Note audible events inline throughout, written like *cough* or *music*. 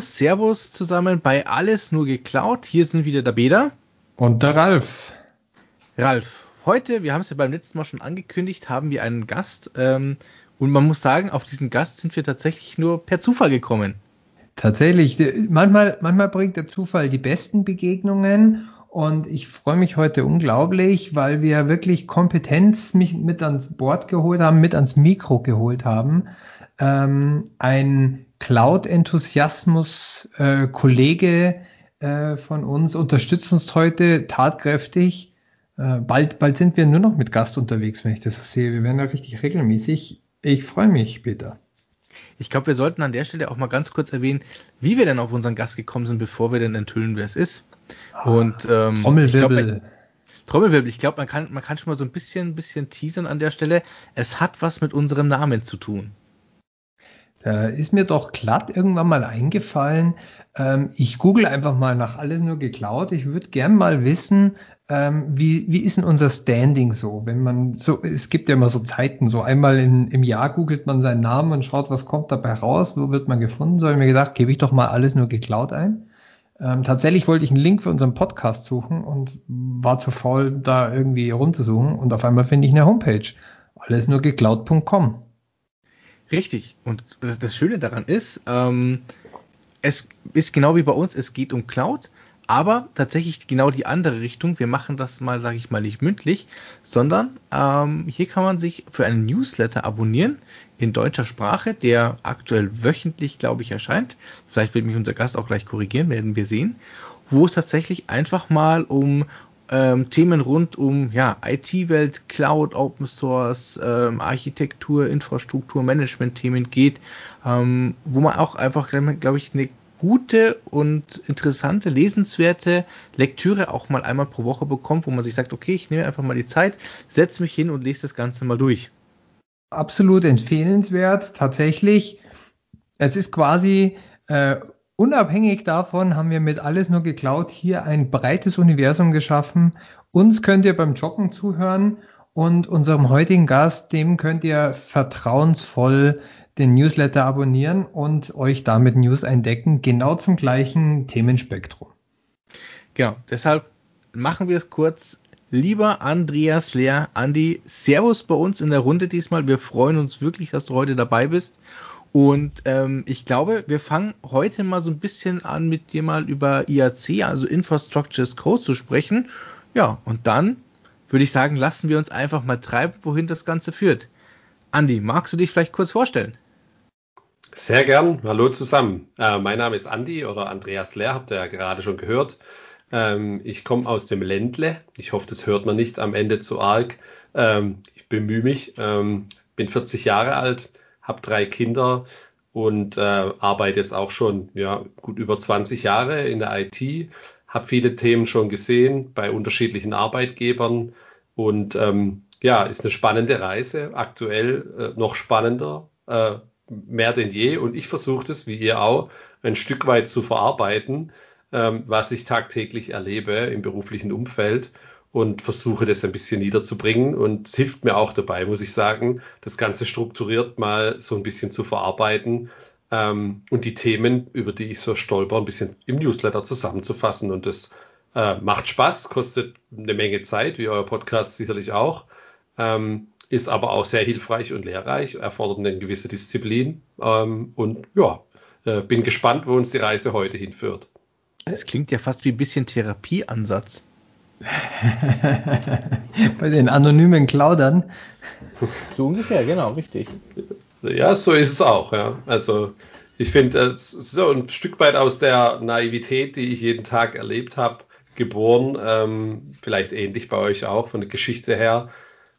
Servus zusammen bei Alles nur geklaut. Hier sind wieder der Beda. Und der Ralf. Ralf, heute, wir haben es ja beim letzten Mal schon angekündigt, haben wir einen Gast. Ähm, und man muss sagen, auf diesen Gast sind wir tatsächlich nur per Zufall gekommen. Tatsächlich, manchmal, manchmal bringt der Zufall die besten Begegnungen und ich freue mich heute unglaublich, weil wir wirklich Kompetenz mit ans Board geholt haben, mit ans Mikro geholt haben. Ähm, ein Cloud-Enthusiasmus-Kollege äh, von uns unterstützt uns heute tatkräftig. Äh, bald, bald sind wir nur noch mit Gast unterwegs, wenn ich das so sehe. Wir werden da richtig regelmäßig. Ich freue mich, Peter. Ich glaube, wir sollten an der Stelle auch mal ganz kurz erwähnen, wie wir denn auf unseren Gast gekommen sind, bevor wir denn enthüllen, wer es ist. Ah, Und ähm, Trommelwirbel. Ich glaub, Trommelwirbel. Ich glaube, man kann, man kann schon mal so ein bisschen, bisschen teasern an der Stelle. Es hat was mit unserem Namen zu tun. Da ist mir doch glatt irgendwann mal eingefallen. Ähm, ich google einfach mal nach alles nur geklaut. Ich würde gern mal wissen, ähm, wie, wie ist denn unser Standing so? Wenn man so, es gibt ja immer so Zeiten, so einmal in, im Jahr googelt man seinen Namen und schaut, was kommt dabei raus, wo wird man gefunden. So habe ich mir gedacht, gebe ich doch mal alles nur geklaut ein. Ähm, tatsächlich wollte ich einen Link für unseren Podcast suchen und war zu faul, da irgendwie rumzusuchen. Und auf einmal finde ich eine Homepage. Alles nur geklaut.com. Richtig. Und das, das Schöne daran ist, ähm, es ist genau wie bei uns, es geht um Cloud, aber tatsächlich genau die andere Richtung. Wir machen das mal, sage ich mal, nicht mündlich, sondern ähm, hier kann man sich für einen Newsletter abonnieren in deutscher Sprache, der aktuell wöchentlich, glaube ich, erscheint. Vielleicht wird mich unser Gast auch gleich korrigieren, werden wir sehen. Wo es tatsächlich einfach mal um ähm, Themen rund um ja, IT-Welt, Cloud, Open Source, ähm, Architektur, Infrastruktur, Management-Themen geht, ähm, wo man auch einfach, glaube ich, eine gute und interessante, lesenswerte Lektüre auch mal einmal pro Woche bekommt, wo man sich sagt, okay, ich nehme einfach mal die Zeit, setze mich hin und lese das Ganze mal durch. Absolut empfehlenswert, tatsächlich. Es ist quasi äh, Unabhängig davon haben wir mit alles nur geklaut hier ein breites Universum geschaffen. Uns könnt ihr beim Joggen zuhören und unserem heutigen Gast, dem könnt ihr vertrauensvoll den Newsletter abonnieren und euch damit News entdecken, genau zum gleichen Themenspektrum. Genau, deshalb machen wir es kurz. Lieber Andreas Lehr, Andi, Servus bei uns in der Runde diesmal. Wir freuen uns wirklich, dass du heute dabei bist. Und ähm, ich glaube, wir fangen heute mal so ein bisschen an, mit dir mal über IAC, also Infrastructure as Code, zu sprechen. Ja, und dann würde ich sagen, lassen wir uns einfach mal treiben, wohin das Ganze führt. Andi, magst du dich vielleicht kurz vorstellen? Sehr gern. Hallo zusammen. Äh, mein Name ist Andi oder Andreas Lehr, habt ihr ja gerade schon gehört. Ähm, ich komme aus dem Ländle. Ich hoffe, das hört man nicht am Ende zu arg. Ähm, ich bemühe mich, ähm, bin 40 Jahre alt, habe drei Kinder und äh, arbeite jetzt auch schon ja, gut über 20 Jahre in der IT, habe viele Themen schon gesehen bei unterschiedlichen Arbeitgebern und ähm, ja, ist eine spannende Reise, aktuell äh, noch spannender, äh, mehr denn je und ich versuche das, wie ihr auch, ein Stück weit zu verarbeiten, ähm, was ich tagtäglich erlebe im beruflichen Umfeld und versuche das ein bisschen niederzubringen. Und es hilft mir auch dabei, muss ich sagen, das Ganze strukturiert mal so ein bisschen zu verarbeiten ähm, und die Themen, über die ich so stolper, ein bisschen im Newsletter zusammenzufassen. Und das äh, macht Spaß, kostet eine Menge Zeit, wie euer Podcast sicherlich auch. Ähm, ist aber auch sehr hilfreich und lehrreich, erfordert eine gewisse Disziplin. Ähm, und ja, äh, bin gespannt, wo uns die Reise heute hinführt. Es klingt ja fast wie ein bisschen Therapieansatz. Bei den anonymen Cloudern. So ungefähr, genau, richtig. Ja, so ist es auch, ja. Also ich finde, so ein Stück weit aus der Naivität, die ich jeden Tag erlebt habe, geboren, ähm, vielleicht ähnlich bei euch auch, von der Geschichte her.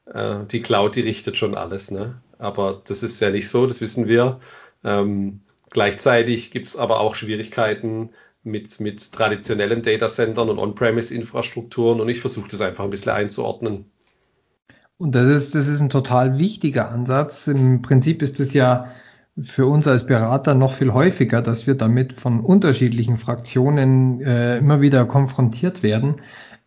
Äh, die Cloud, die richtet schon alles, ne? Aber das ist ja nicht so, das wissen wir. Ähm, gleichzeitig gibt es aber auch Schwierigkeiten, mit, mit traditionellen Datacentern und On-Premise-Infrastrukturen und ich versuche das einfach ein bisschen einzuordnen. Und das ist, das ist ein total wichtiger Ansatz. Im Prinzip ist es ja für uns als Berater noch viel häufiger, dass wir damit von unterschiedlichen Fraktionen äh, immer wieder konfrontiert werden,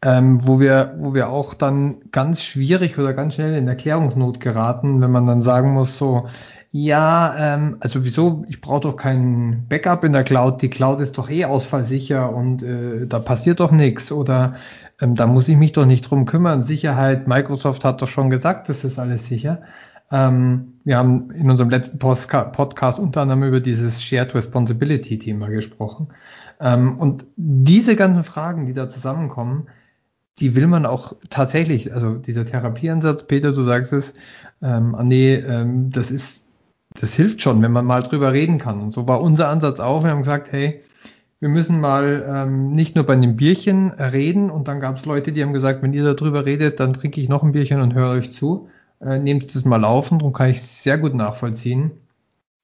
ähm, wo wir, wo wir auch dann ganz schwierig oder ganz schnell in Erklärungsnot geraten, wenn man dann sagen muss, so, Ja, ähm, also wieso? Ich brauche doch kein Backup in der Cloud. Die Cloud ist doch eh ausfallsicher und äh, da passiert doch nichts. Oder ähm, da muss ich mich doch nicht drum kümmern. Sicherheit, Microsoft hat doch schon gesagt, das ist alles sicher. Ähm, wir haben in unserem letzten Postka Podcast unter anderem über dieses Shared Responsibility Thema gesprochen. Ähm, und diese ganzen Fragen, die da zusammenkommen, die will man auch tatsächlich, also dieser Therapieansatz, Peter, du sagst es, ähm, nee, ähm, das ist, das hilft schon, wenn man mal drüber reden kann. Und so war unser Ansatz auch. Wir haben gesagt, hey, wir müssen mal ähm, nicht nur bei einem Bierchen reden und dann gab es Leute, die haben gesagt, wenn ihr darüber redet, dann trinke ich noch ein Bierchen und höre euch zu. Äh, nehmt das mal auf und darum kann ich sehr gut nachvollziehen,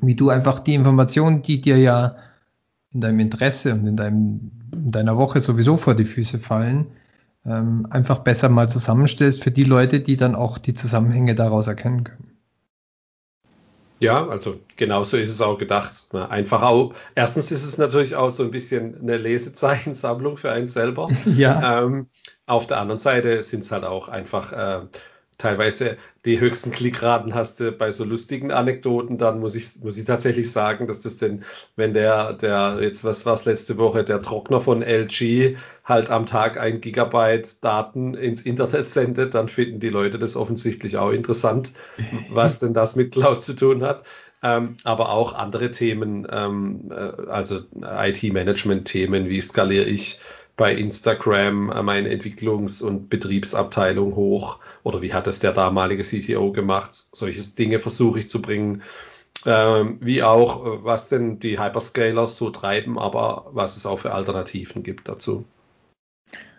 wie du einfach die Informationen, die dir ja in deinem Interesse und in, deinem, in deiner Woche sowieso vor die Füße fallen, ähm, einfach besser mal zusammenstellst für die Leute, die dann auch die Zusammenhänge daraus erkennen können. Ja, also genauso ist es auch gedacht. Einfach auch, erstens ist es natürlich auch so ein bisschen eine Lesezeichensammlung für einen selber. *laughs* Ja. Ähm, auf der anderen Seite sind es halt auch einfach äh, teilweise die höchsten Klickraten hast du bei so lustigen Anekdoten, dann muss ich, muss ich tatsächlich sagen, dass das denn, wenn der, der, jetzt was war es letzte Woche, der Trockner von LG halt am Tag ein Gigabyte Daten ins Internet sendet, dann finden die Leute das offensichtlich auch interessant, *laughs* was denn das mit Cloud zu tun hat. Ähm, aber auch andere Themen, ähm, äh, also IT-Management-Themen, wie skaliere ich bei Instagram meine Entwicklungs- und Betriebsabteilung hoch oder wie hat es der damalige CTO gemacht? Solche Dinge versuche ich zu bringen. Ähm, wie auch, äh, was denn die Hyperscalers so treiben, aber was es auch für Alternativen gibt dazu.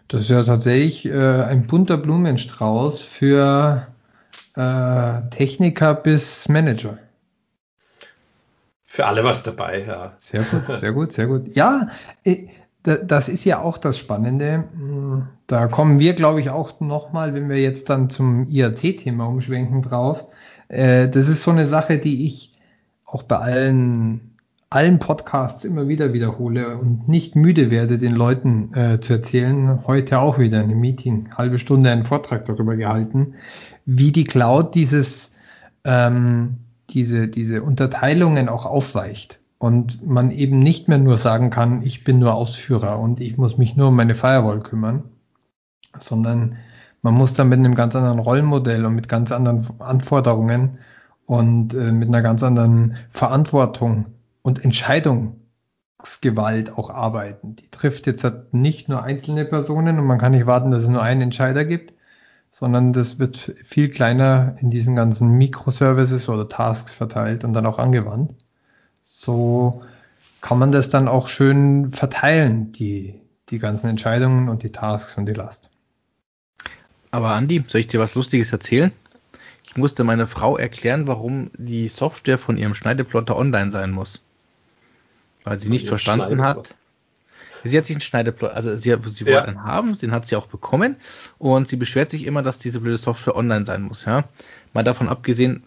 Das ist ja tatsächlich äh, ein bunter Blumenstrauß für äh, Techniker bis Manager. Für alle was dabei, ja. Sehr gut, sehr gut, sehr gut. Ja, äh, das ist ja auch das Spannende. Da kommen wir, glaube ich, auch nochmal, wenn wir jetzt dann zum IAC-Thema umschwenken drauf. Äh, das ist so eine Sache, die ich auch bei allen, allen Podcasts immer wieder wiederhole und nicht müde werde, den Leuten äh, zu erzählen. Heute auch wieder in einem Meeting, halbe Stunde einen Vortrag darüber gehalten, wie die Cloud dieses, ähm, diese, diese Unterteilungen auch aufweicht und man eben nicht mehr nur sagen kann, ich bin nur Ausführer und ich muss mich nur um meine Firewall kümmern, sondern man muss dann mit einem ganz anderen Rollenmodell und mit ganz anderen Anforderungen und äh, mit einer ganz anderen Verantwortung und Entscheidungsgewalt auch arbeiten. Die trifft jetzt halt nicht nur einzelne Personen und man kann nicht warten, dass es nur einen Entscheider gibt, sondern das wird viel kleiner in diesen ganzen Microservices oder Tasks verteilt und dann auch angewandt so kann man das dann auch schön verteilen, die, die ganzen Entscheidungen und die Tasks und die Last. Aber Andi, soll ich dir was Lustiges erzählen? Ich musste meiner Frau erklären, warum die Software von ihrem Schneideplotter online sein muss. Weil sie nicht verstanden hat, Sie hat sich einen Schneideplotter, also sie, sie wollte einen haben, den hat sie auch bekommen und sie beschwert sich immer, dass diese blöde Software online sein muss, ja. Mal davon abgesehen,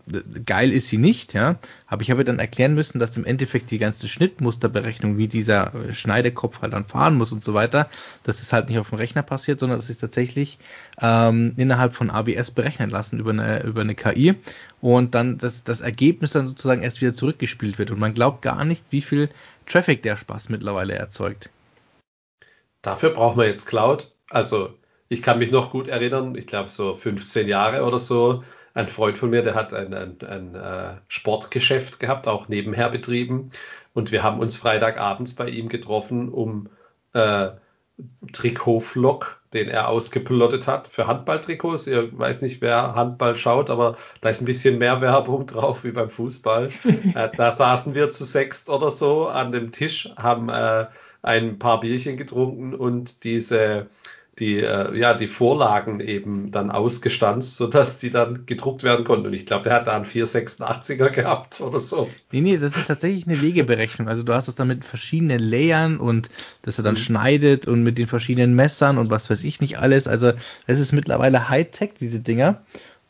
geil ist sie nicht, ja. Aber ich habe dann erklären müssen, dass im Endeffekt die ganze Schnittmusterberechnung, wie dieser äh, Schneidekopf halt dann fahren muss und so weiter, dass es halt nicht auf dem Rechner passiert, sondern dass es tatsächlich ähm, innerhalb von ABS berechnen lassen über eine, über eine KI und dann das, das Ergebnis dann sozusagen erst wieder zurückgespielt wird. Und man glaubt gar nicht, wie viel Traffic der Spaß mittlerweile erzeugt. Dafür braucht man jetzt Cloud. Also ich kann mich noch gut erinnern, ich glaube so 15 Jahre oder so, ein Freund von mir, der hat ein, ein, ein äh, Sportgeschäft gehabt, auch nebenher betrieben. Und wir haben uns Freitagabends bei ihm getroffen, um äh, Trikotflock, den er ausgeplottet hat für Handballtrikots. Ihr weiß nicht, wer Handball schaut, aber da ist ein bisschen mehr Werbung *laughs* drauf wie beim Fußball. *laughs* äh, da saßen wir zu sechst oder so an dem Tisch, haben äh, ein paar Bierchen getrunken und diese die, äh, ja, die Vorlagen eben dann ausgestanzt, sodass die dann gedruckt werden konnten. Und ich glaube, der hat da einen 486er gehabt oder so. Nee, nee, das ist tatsächlich eine Wegeberechnung. Also du hast es dann mit verschiedenen Layern und dass er dann mhm. schneidet und mit den verschiedenen Messern und was weiß ich nicht alles. Also es ist mittlerweile Hightech, diese Dinger.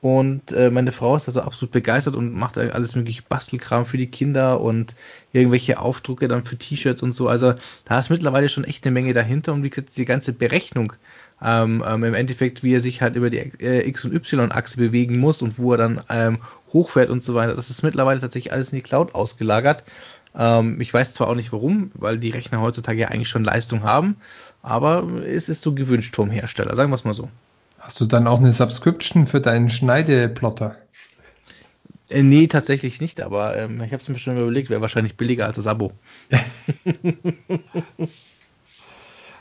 Und äh, meine Frau ist also absolut begeistert und macht alles mögliche Bastelkram für die Kinder und irgendwelche Aufdrucke dann für T-Shirts und so. Also da ist mittlerweile schon echt eine Menge dahinter. Und wie gesagt, die ganze Berechnung ähm, ähm, im Endeffekt, wie er sich halt über die äh, X- und Y-Achse bewegen muss und wo er dann ähm, hochfährt und so weiter, das ist mittlerweile tatsächlich alles in die Cloud ausgelagert. Ähm, ich weiß zwar auch nicht warum, weil die Rechner heutzutage ja eigentlich schon Leistung haben, aber es ist so gewünscht vom Hersteller, sagen wir es mal so. Hast du dann auch eine Subscription für deinen Schneideplotter? Äh, nee, tatsächlich nicht, aber ähm, ich habe es mir schon überlegt, wäre wahrscheinlich billiger als das Abo. *laughs*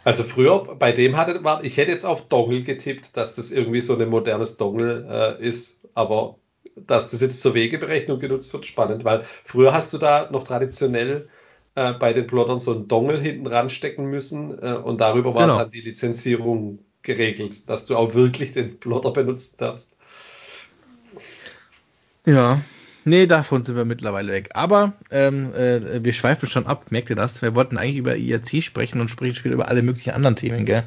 also früher, bei dem hatte war, ich hätte jetzt auf Dongle getippt, dass das irgendwie so ein modernes Dongle äh, ist, aber dass das jetzt zur Wegeberechnung genutzt wird, spannend, weil früher hast du da noch traditionell äh, bei den Plottern so einen Dongle hinten ranstecken müssen äh, und darüber war genau. dann die Lizenzierung geregelt, dass du auch wirklich den Plotter benutzen darfst. Ja, nee, davon sind wir mittlerweile weg. Aber ähm, äh, wir schweifen schon ab, merkt ihr das? Wir wollten eigentlich über IRC sprechen und sprechen später über alle möglichen anderen Themen, gell?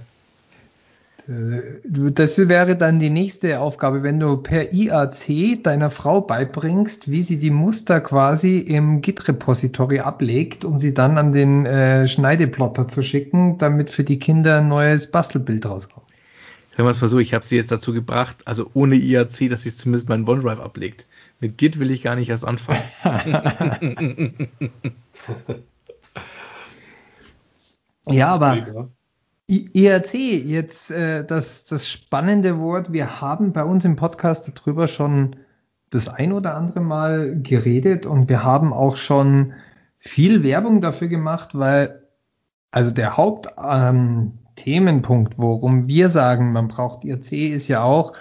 Äh, das wäre dann die nächste Aufgabe, wenn du per IAC deiner Frau beibringst, wie sie die Muster quasi im Git-Repository ablegt, um sie dann an den äh, Schneideplotter zu schicken, damit für die Kinder ein neues Bastelbild rauskommt. Sagen wir es mal so, ich habe sie jetzt dazu gebracht, also ohne IAC, dass sie zumindest meinen OneDrive ablegt. Mit Git will ich gar nicht erst anfangen. *laughs* *laughs* ja, aber IAC, jetzt äh, das, das spannende Wort. Wir haben bei uns im Podcast darüber schon das ein oder andere Mal geredet und wir haben auch schon viel Werbung dafür gemacht, weil also der Haupt, ähm, worum wir sagen, man braucht IRC, ist ja auch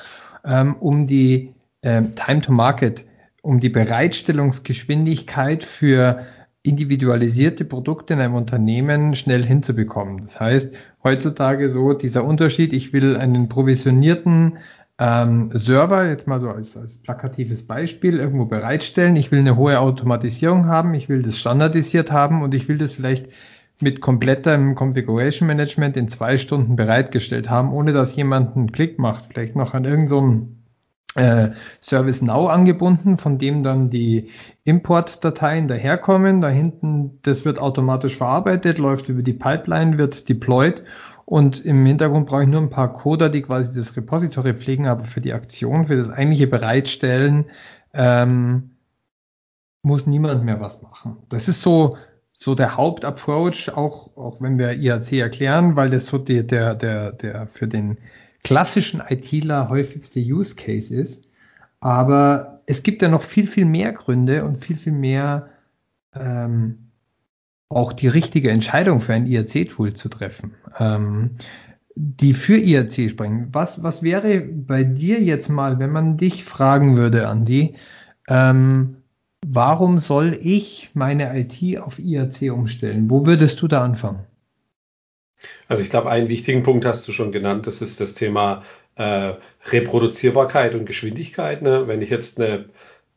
ähm, um die ähm, Time to Market, um die Bereitstellungsgeschwindigkeit für individualisierte Produkte in einem Unternehmen schnell hinzubekommen. Das heißt, heutzutage so dieser Unterschied, ich will einen provisionierten ähm, Server, jetzt mal so als, als plakatives Beispiel, irgendwo bereitstellen. Ich will eine hohe Automatisierung haben, ich will das standardisiert haben und ich will das vielleicht mit komplettem Configuration Management in zwei Stunden bereitgestellt haben, ohne dass jemand einen Klick macht, vielleicht noch an irgendeinem so äh, Service Now angebunden, von dem dann die Importdateien daherkommen. Da hinten, das wird automatisch verarbeitet, läuft über die Pipeline, wird deployed und im Hintergrund brauche ich nur ein paar Coder, die quasi das Repository pflegen, aber für die Aktion, für das eigentliche Bereitstellen ähm, muss niemand mehr was machen. Das ist so so der Hauptapproach, auch, auch wenn wir IAC erklären, weil das so die, der, der, der für den klassischen ITler häufigste Use Case ist. Aber es gibt ja noch viel, viel mehr Gründe und viel, viel mehr ähm, auch die richtige Entscheidung für ein IAC-Tool zu treffen, ähm, die für IAC sprechen. Was, was wäre bei dir jetzt mal, wenn man dich fragen würde, Andi, ähm, Warum soll ich meine IT auf IAC umstellen? Wo würdest du da anfangen? Also ich glaube, einen wichtigen Punkt hast du schon genannt, das ist das Thema äh, Reproduzierbarkeit und Geschwindigkeit. Ne? Wenn ich jetzt eine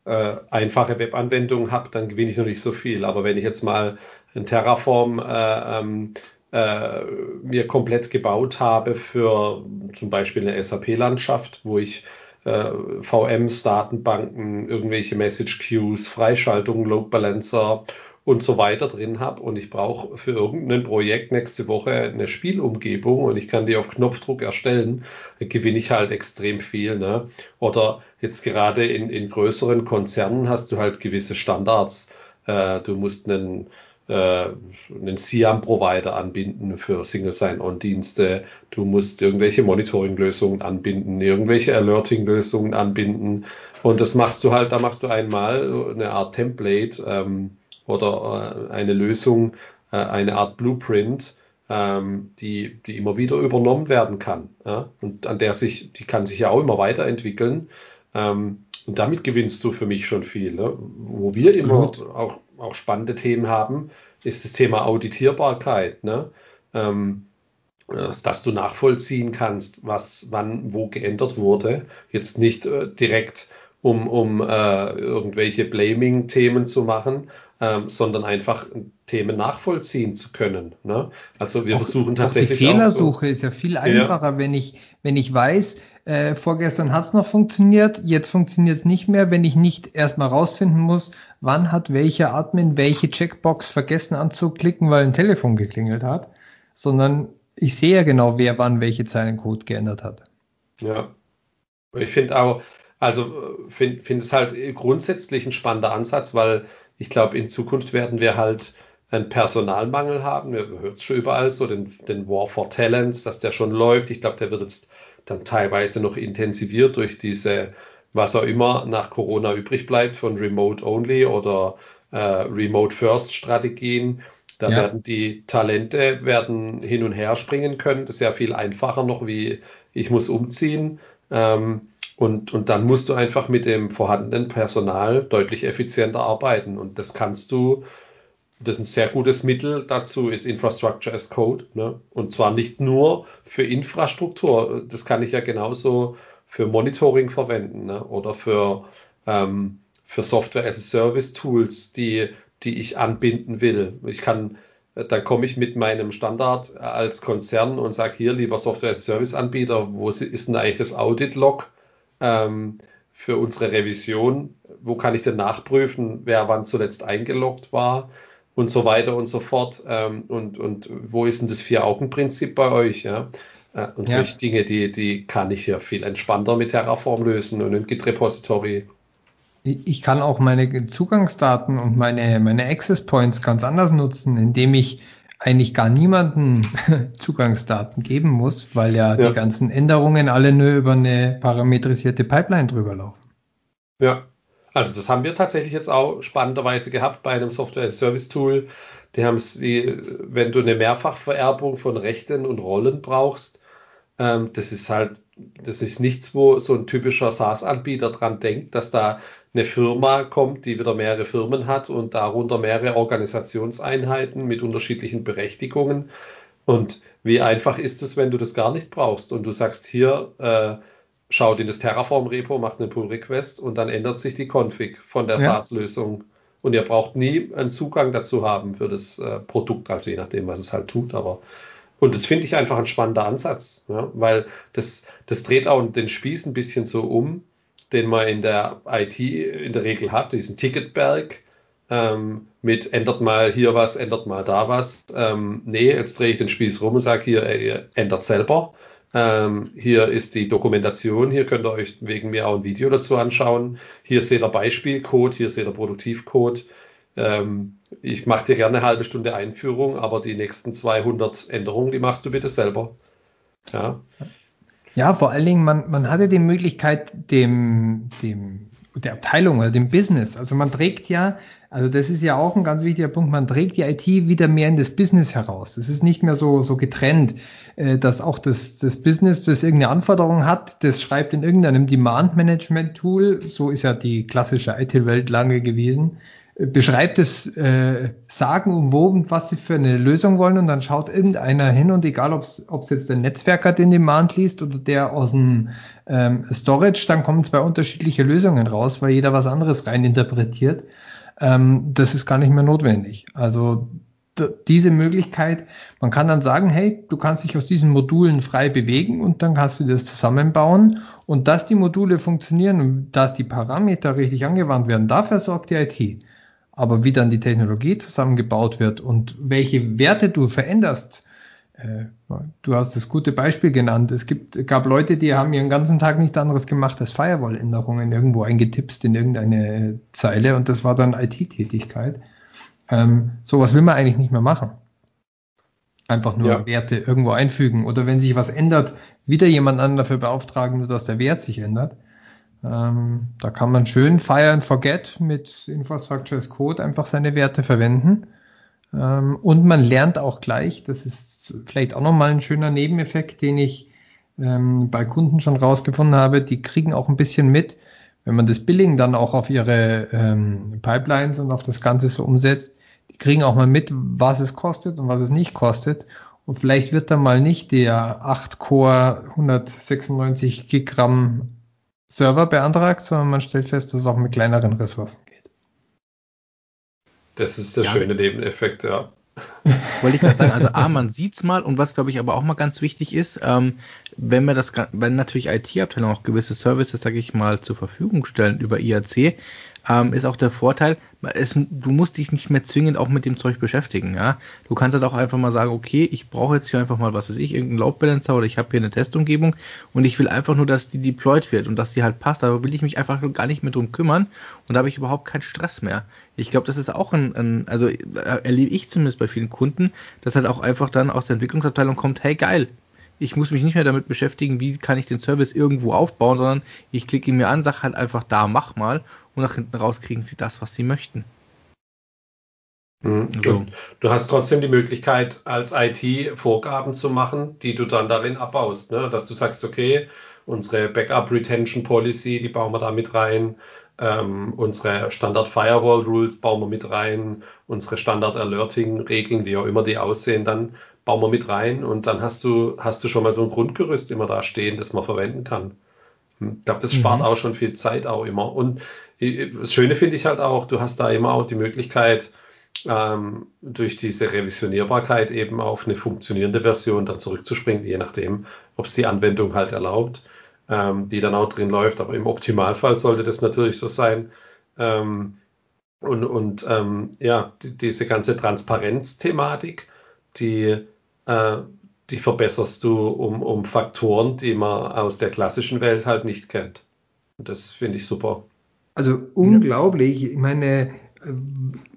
äh, einfache Webanwendung habe, dann gewinne ich noch nicht so viel. Aber wenn ich jetzt mal ein Terraform äh, ähm, äh, mir komplett gebaut habe für zum Beispiel eine SAP-Landschaft, wo ich äh, VMs, Datenbanken, irgendwelche Message Queues, Freischaltungen, Load Balancer und so weiter drin habe und ich brauche für irgendein Projekt nächste Woche eine Spielumgebung und ich kann die auf Knopfdruck erstellen, gewinne ich halt extrem viel. Ne? Oder jetzt gerade in, in größeren Konzernen hast du halt gewisse Standards. Äh, du musst einen äh, einen SIAM-Provider anbinden für Single Sign-On-Dienste. Du musst irgendwelche Monitoring-Lösungen anbinden, irgendwelche Alerting-Lösungen anbinden. Und das machst du halt, da machst du einmal eine Art Template ähm, oder äh, eine Lösung, äh, eine Art Blueprint, ähm, die, die immer wieder übernommen werden kann. Ja? Und an der sich, die kann sich ja auch immer weiterentwickeln. Ähm, und damit gewinnst du für mich schon viel. Ne? Wo wir Absolut. immer auch auch spannende Themen haben, ist das Thema Auditierbarkeit. Ne? Ähm, dass du nachvollziehen kannst, was wann wo geändert wurde. Jetzt nicht äh, direkt um, um äh, irgendwelche Blaming-Themen zu machen, ähm, sondern einfach Themen nachvollziehen zu können. Ne? Also wir auch, versuchen tatsächlich. Auch die Fehlersuche so, ist ja viel einfacher, ja. wenn ich, wenn ich weiß, äh, vorgestern hat es noch funktioniert, jetzt funktioniert es nicht mehr, wenn ich nicht erstmal rausfinden muss, wann hat welcher Admin welche Checkbox vergessen anzuklicken, weil ein Telefon geklingelt hat, sondern ich sehe ja genau, wer wann welche Zeilen Code geändert hat. Ja. Ich finde auch, also finde find es halt grundsätzlich ein spannender Ansatz, weil ich glaube, in Zukunft werden wir halt einen Personalmangel haben. Wir hören es schon überall so, den, den War for Talents, dass der schon läuft. Ich glaube, der wird jetzt dann teilweise noch intensiviert durch diese, was auch immer nach Corona übrig bleibt von Remote Only oder äh, Remote First Strategien. Da ja. werden die Talente werden hin und her springen können. Das ist ja viel einfacher noch, wie ich muss umziehen. Ähm, und, und dann musst du einfach mit dem vorhandenen Personal deutlich effizienter arbeiten. Und das kannst du, das ist ein sehr gutes Mittel dazu, ist Infrastructure as Code. Ne? Und zwar nicht nur für Infrastruktur, das kann ich ja genauso für Monitoring verwenden ne? oder für, ähm, für Software as a Service Tools, die, die ich anbinden will. Ich kann, dann komme ich mit meinem Standard als Konzern und sage hier, lieber Software as a Service Anbieter, wo ist denn eigentlich das Audit Log? Ähm, für unsere Revision, wo kann ich denn nachprüfen, wer wann zuletzt eingeloggt war und so weiter und so fort. Ähm, und, und wo ist denn das Vier-Augen-Prinzip bei euch? Ja? Äh, und ja. solche Dinge, die, die kann ich hier viel entspannter mit Terraform lösen und im Git-Repository. Ich kann auch meine Zugangsdaten und meine, meine Access Points ganz anders nutzen, indem ich eigentlich gar niemanden *laughs* Zugangsdaten geben muss, weil ja, ja, die ganzen Änderungen alle nur über eine parametrisierte Pipeline drüber laufen. Ja, also das haben wir tatsächlich jetzt auch spannenderweise gehabt bei einem Software-Service-Tool. Die haben es, wenn du eine Mehrfachvererbung von Rechten und Rollen brauchst, ähm, das ist halt, das ist nichts, wo so ein typischer SaaS-Anbieter dran denkt, dass da eine Firma kommt, die wieder mehrere Firmen hat und darunter mehrere Organisationseinheiten mit unterschiedlichen Berechtigungen. Und wie einfach ist es, wenn du das gar nicht brauchst und du sagst hier, äh, schaut in das Terraform-Repo, macht einen Pull-Request und dann ändert sich die Config von der ja. SaaS-Lösung. Und ihr braucht nie einen Zugang dazu haben für das äh, Produkt, also je nachdem, was es halt tut. Aber und das finde ich einfach ein spannender Ansatz, ja, weil das, das dreht auch den Spieß ein bisschen so um, den man in der IT in der Regel hat, diesen Ticketberg ähm, mit ändert mal hier was, ändert mal da was. Ähm, nee, jetzt drehe ich den Spieß rum und sage hier, ey, ändert selber. Ähm, hier ist die Dokumentation, hier könnt ihr euch wegen mir auch ein Video dazu anschauen. Hier seht ihr Beispielcode, hier seht ihr Produktivcode. Ähm, ich mache dir gerne eine halbe Stunde Einführung, aber die nächsten 200 Änderungen, die machst du bitte selber. Ja. Ja, vor allen Dingen, man, man hatte die Möglichkeit, dem, dem, der Abteilung oder dem Business, also man trägt ja, also das ist ja auch ein ganz wichtiger Punkt, man trägt die IT wieder mehr in das Business heraus. Es ist nicht mehr so, so getrennt, äh, dass auch das, das Business, das irgendeine Anforderung hat, das schreibt in irgendeinem Demand-Management-Tool, so ist ja die klassische IT-Welt lange gewesen, beschreibt es äh, sagenumwoben, was sie für eine Lösung wollen und dann schaut irgendeiner hin und egal, ob es jetzt der Netzwerker den Demand liest oder der aus dem ähm, Storage, dann kommen zwei unterschiedliche Lösungen raus, weil jeder was anderes rein interpretiert. Ähm, das ist gar nicht mehr notwendig. Also diese Möglichkeit, man kann dann sagen, hey, du kannst dich aus diesen Modulen frei bewegen und dann kannst du das zusammenbauen und dass die Module funktionieren und dass die Parameter richtig angewandt werden, dafür sorgt die IT. Aber wie dann die Technologie zusammengebaut wird und welche Werte du veränderst, äh, du hast das gute Beispiel genannt. Es gibt, gab Leute, die haben ihren ganzen Tag nichts anderes gemacht als Firewall-Änderungen irgendwo eingetipst in irgendeine Zeile und das war dann IT-Tätigkeit. Ähm, sowas will man eigentlich nicht mehr machen. Einfach nur ja. Werte irgendwo einfügen oder wenn sich was ändert, wieder jemand anderen dafür beauftragen, nur dass der Wert sich ändert. Ähm, da kann man schön Fire and Forget mit Infrastructure as Code einfach seine Werte verwenden. Ähm, und man lernt auch gleich, das ist vielleicht auch nochmal ein schöner Nebeneffekt, den ich ähm, bei Kunden schon rausgefunden habe, die kriegen auch ein bisschen mit, wenn man das Billing dann auch auf ihre ähm, Pipelines und auf das Ganze so umsetzt, die kriegen auch mal mit, was es kostet und was es nicht kostet. Und vielleicht wird dann mal nicht der 8-Core 196 Gigramm Server beantragt, sondern man stellt fest, dass es auch mit kleineren Ressourcen geht. Das ist der ja. schöne Nebeneffekt, ja. *laughs* Wollte ich gerade sagen, also A, *laughs* man sieht's mal und was glaube ich aber auch mal ganz wichtig ist, ähm, wenn wir das, wenn natürlich IT-Abteilungen auch gewisse Services, sage ich mal, zur Verfügung stellen über IAC, ähm, ist auch der Vorteil, es, du musst dich nicht mehr zwingend auch mit dem Zeug beschäftigen. Ja? Du kannst halt auch einfach mal sagen, okay, ich brauche jetzt hier einfach mal, was weiß ich, irgendeinen Load Balancer oder ich habe hier eine Testumgebung und ich will einfach nur, dass die deployed wird und dass die halt passt, aber will ich mich einfach gar nicht mehr drum kümmern und da habe ich überhaupt keinen Stress mehr. Ich glaube, das ist auch ein, ein, also äh, erlebe ich zumindest bei vielen Kunden, dass halt auch einfach dann aus der Entwicklungsabteilung kommt, hey geil, ich muss mich nicht mehr damit beschäftigen, wie kann ich den Service irgendwo aufbauen, sondern ich klicke ihn mir an, sage halt einfach da, mach mal und nach hinten raus kriegen sie das, was sie möchten. Mhm. So. Du hast trotzdem die Möglichkeit, als IT Vorgaben zu machen, die du dann darin abbaust. Ne? Dass du sagst, okay, unsere Backup Retention Policy, die bauen wir da mit rein. Ähm, unsere Standard Firewall Rules bauen wir mit rein. Unsere Standard Alerting Regeln, wie auch immer die aussehen, dann bauen wir mit rein. Und dann hast du, hast du schon mal so ein Grundgerüst immer da stehen, das man verwenden kann. Hm, ich glaube, das spart mhm. auch schon viel Zeit auch immer. Und das Schöne finde ich halt auch, du hast da immer auch die Möglichkeit, ähm, durch diese Revisionierbarkeit eben auf eine funktionierende Version dann zurückzuspringen, je nachdem, ob es die Anwendung halt erlaubt, ähm, die dann auch drin läuft. Aber im Optimalfall sollte das natürlich so sein. Ähm, und und ähm, ja, die, diese ganze Transparenzthematik, die, äh, die verbesserst du um, um Faktoren, die man aus der klassischen Welt halt nicht kennt. Und das finde ich super. Also unglaublich. Ich meine,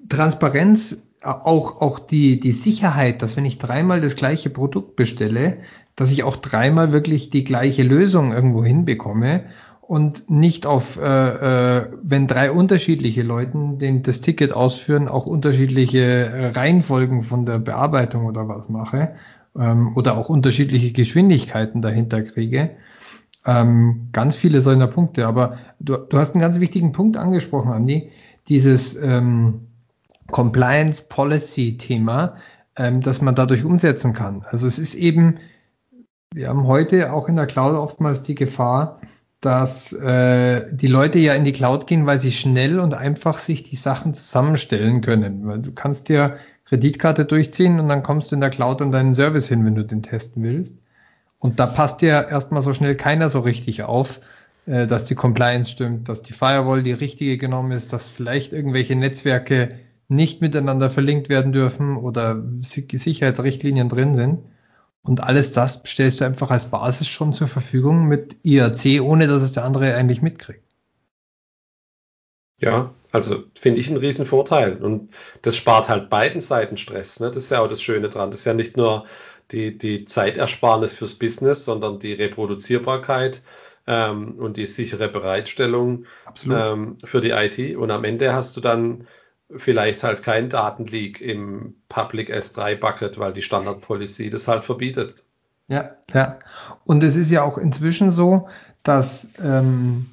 Transparenz, auch, auch die, die Sicherheit, dass wenn ich dreimal das gleiche Produkt bestelle, dass ich auch dreimal wirklich die gleiche Lösung irgendwo hinbekomme und nicht auf, äh, äh, wenn drei unterschiedliche Leute den, das Ticket ausführen, auch unterschiedliche Reihenfolgen von der Bearbeitung oder was mache ähm, oder auch unterschiedliche Geschwindigkeiten dahinter kriege. Ähm, ganz viele solcher Punkte. Aber du, du hast einen ganz wichtigen Punkt angesprochen, Andi. Dieses ähm, Compliance Policy Thema, ähm, dass man dadurch umsetzen kann. Also es ist eben, wir haben heute auch in der Cloud oftmals die Gefahr, dass äh, die Leute ja in die Cloud gehen, weil sie schnell und einfach sich die Sachen zusammenstellen können. Weil du kannst dir Kreditkarte durchziehen und dann kommst du in der Cloud an deinen Service hin, wenn du den testen willst. Und da passt ja erstmal so schnell keiner so richtig auf, äh, dass die Compliance stimmt, dass die Firewall die richtige genommen ist, dass vielleicht irgendwelche Netzwerke nicht miteinander verlinkt werden dürfen oder Sicherheitsrichtlinien drin sind. Und alles das stellst du einfach als Basis schon zur Verfügung mit IAC, ohne dass es der andere eigentlich mitkriegt. Ja, also finde ich einen riesen Vorteil. Und das spart halt beiden Seiten Stress. Ne? Das ist ja auch das Schöne dran. Das ist ja nicht nur die, die Zeitersparnis fürs Business, sondern die Reproduzierbarkeit ähm, und die sichere Bereitstellung ähm, für die IT. Und am Ende hast du dann vielleicht halt kein Datenleak im Public S3 Bucket, weil die Standard Policy das halt verbietet. Ja, ja. Und es ist ja auch inzwischen so, dass ähm,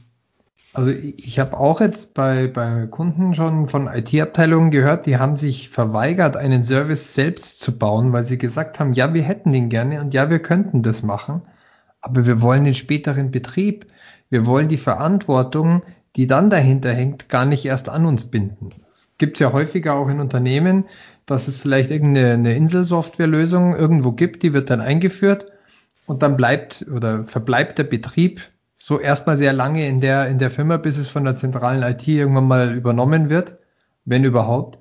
also ich habe auch jetzt bei, bei Kunden schon von IT-Abteilungen gehört, die haben sich verweigert, einen Service selbst zu bauen, weil sie gesagt haben, ja, wir hätten den gerne und ja, wir könnten das machen, aber wir wollen den späteren Betrieb. Wir wollen die Verantwortung, die dann dahinter hängt, gar nicht erst an uns binden. Es gibt ja häufiger auch in Unternehmen, dass es vielleicht irgendeine Inselsoftwarelösung irgendwo gibt, die wird dann eingeführt und dann bleibt oder verbleibt der Betrieb so erstmal sehr lange in der, in der Firma, bis es von der zentralen IT irgendwann mal übernommen wird, wenn überhaupt.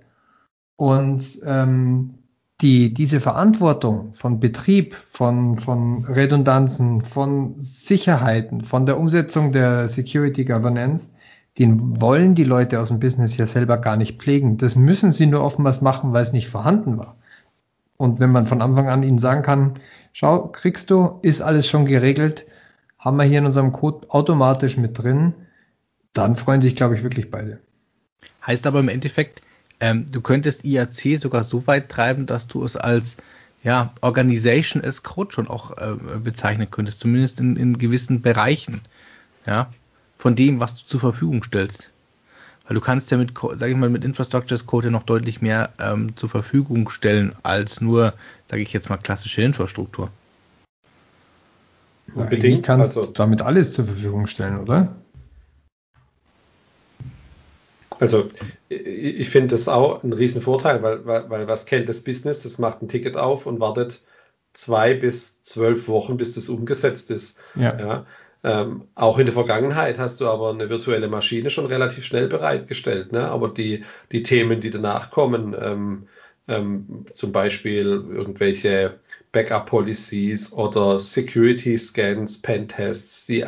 Und ähm, die, diese Verantwortung von Betrieb, von, von Redundanzen, von Sicherheiten, von der Umsetzung der Security Governance, den wollen die Leute aus dem Business ja selber gar nicht pflegen. Das müssen sie nur oftmals machen, weil es nicht vorhanden war. Und wenn man von Anfang an ihnen sagen kann, schau, kriegst du, ist alles schon geregelt, haben wir hier in unserem Code automatisch mit drin, dann freuen sich, glaube ich, wirklich beide. Heißt aber im Endeffekt, ähm, du könntest IAC sogar so weit treiben, dass du es als ja, Organization as Code schon auch äh, bezeichnen könntest, zumindest in, in gewissen Bereichen, ja, von dem, was du zur Verfügung stellst. Weil du kannst ja mit, sage ich mal, mit Infrastructure as Code ja noch deutlich mehr ähm, zur Verfügung stellen als nur, sage ich jetzt mal, klassische Infrastruktur. Unbedingt. kannst also, damit alles zur Verfügung stellen, oder? Also ich finde das auch ein Riesenvorteil, weil, weil, weil was kennt das Business? Das macht ein Ticket auf und wartet zwei bis zwölf Wochen, bis das umgesetzt ist. Ja. ja. Ähm, auch in der Vergangenheit hast du aber eine virtuelle Maschine schon relativ schnell bereitgestellt. Ne? Aber die, die Themen, die danach kommen, ähm, ähm, zum Beispiel irgendwelche Backup-Policies oder Security-Scans, Pen-Tests, die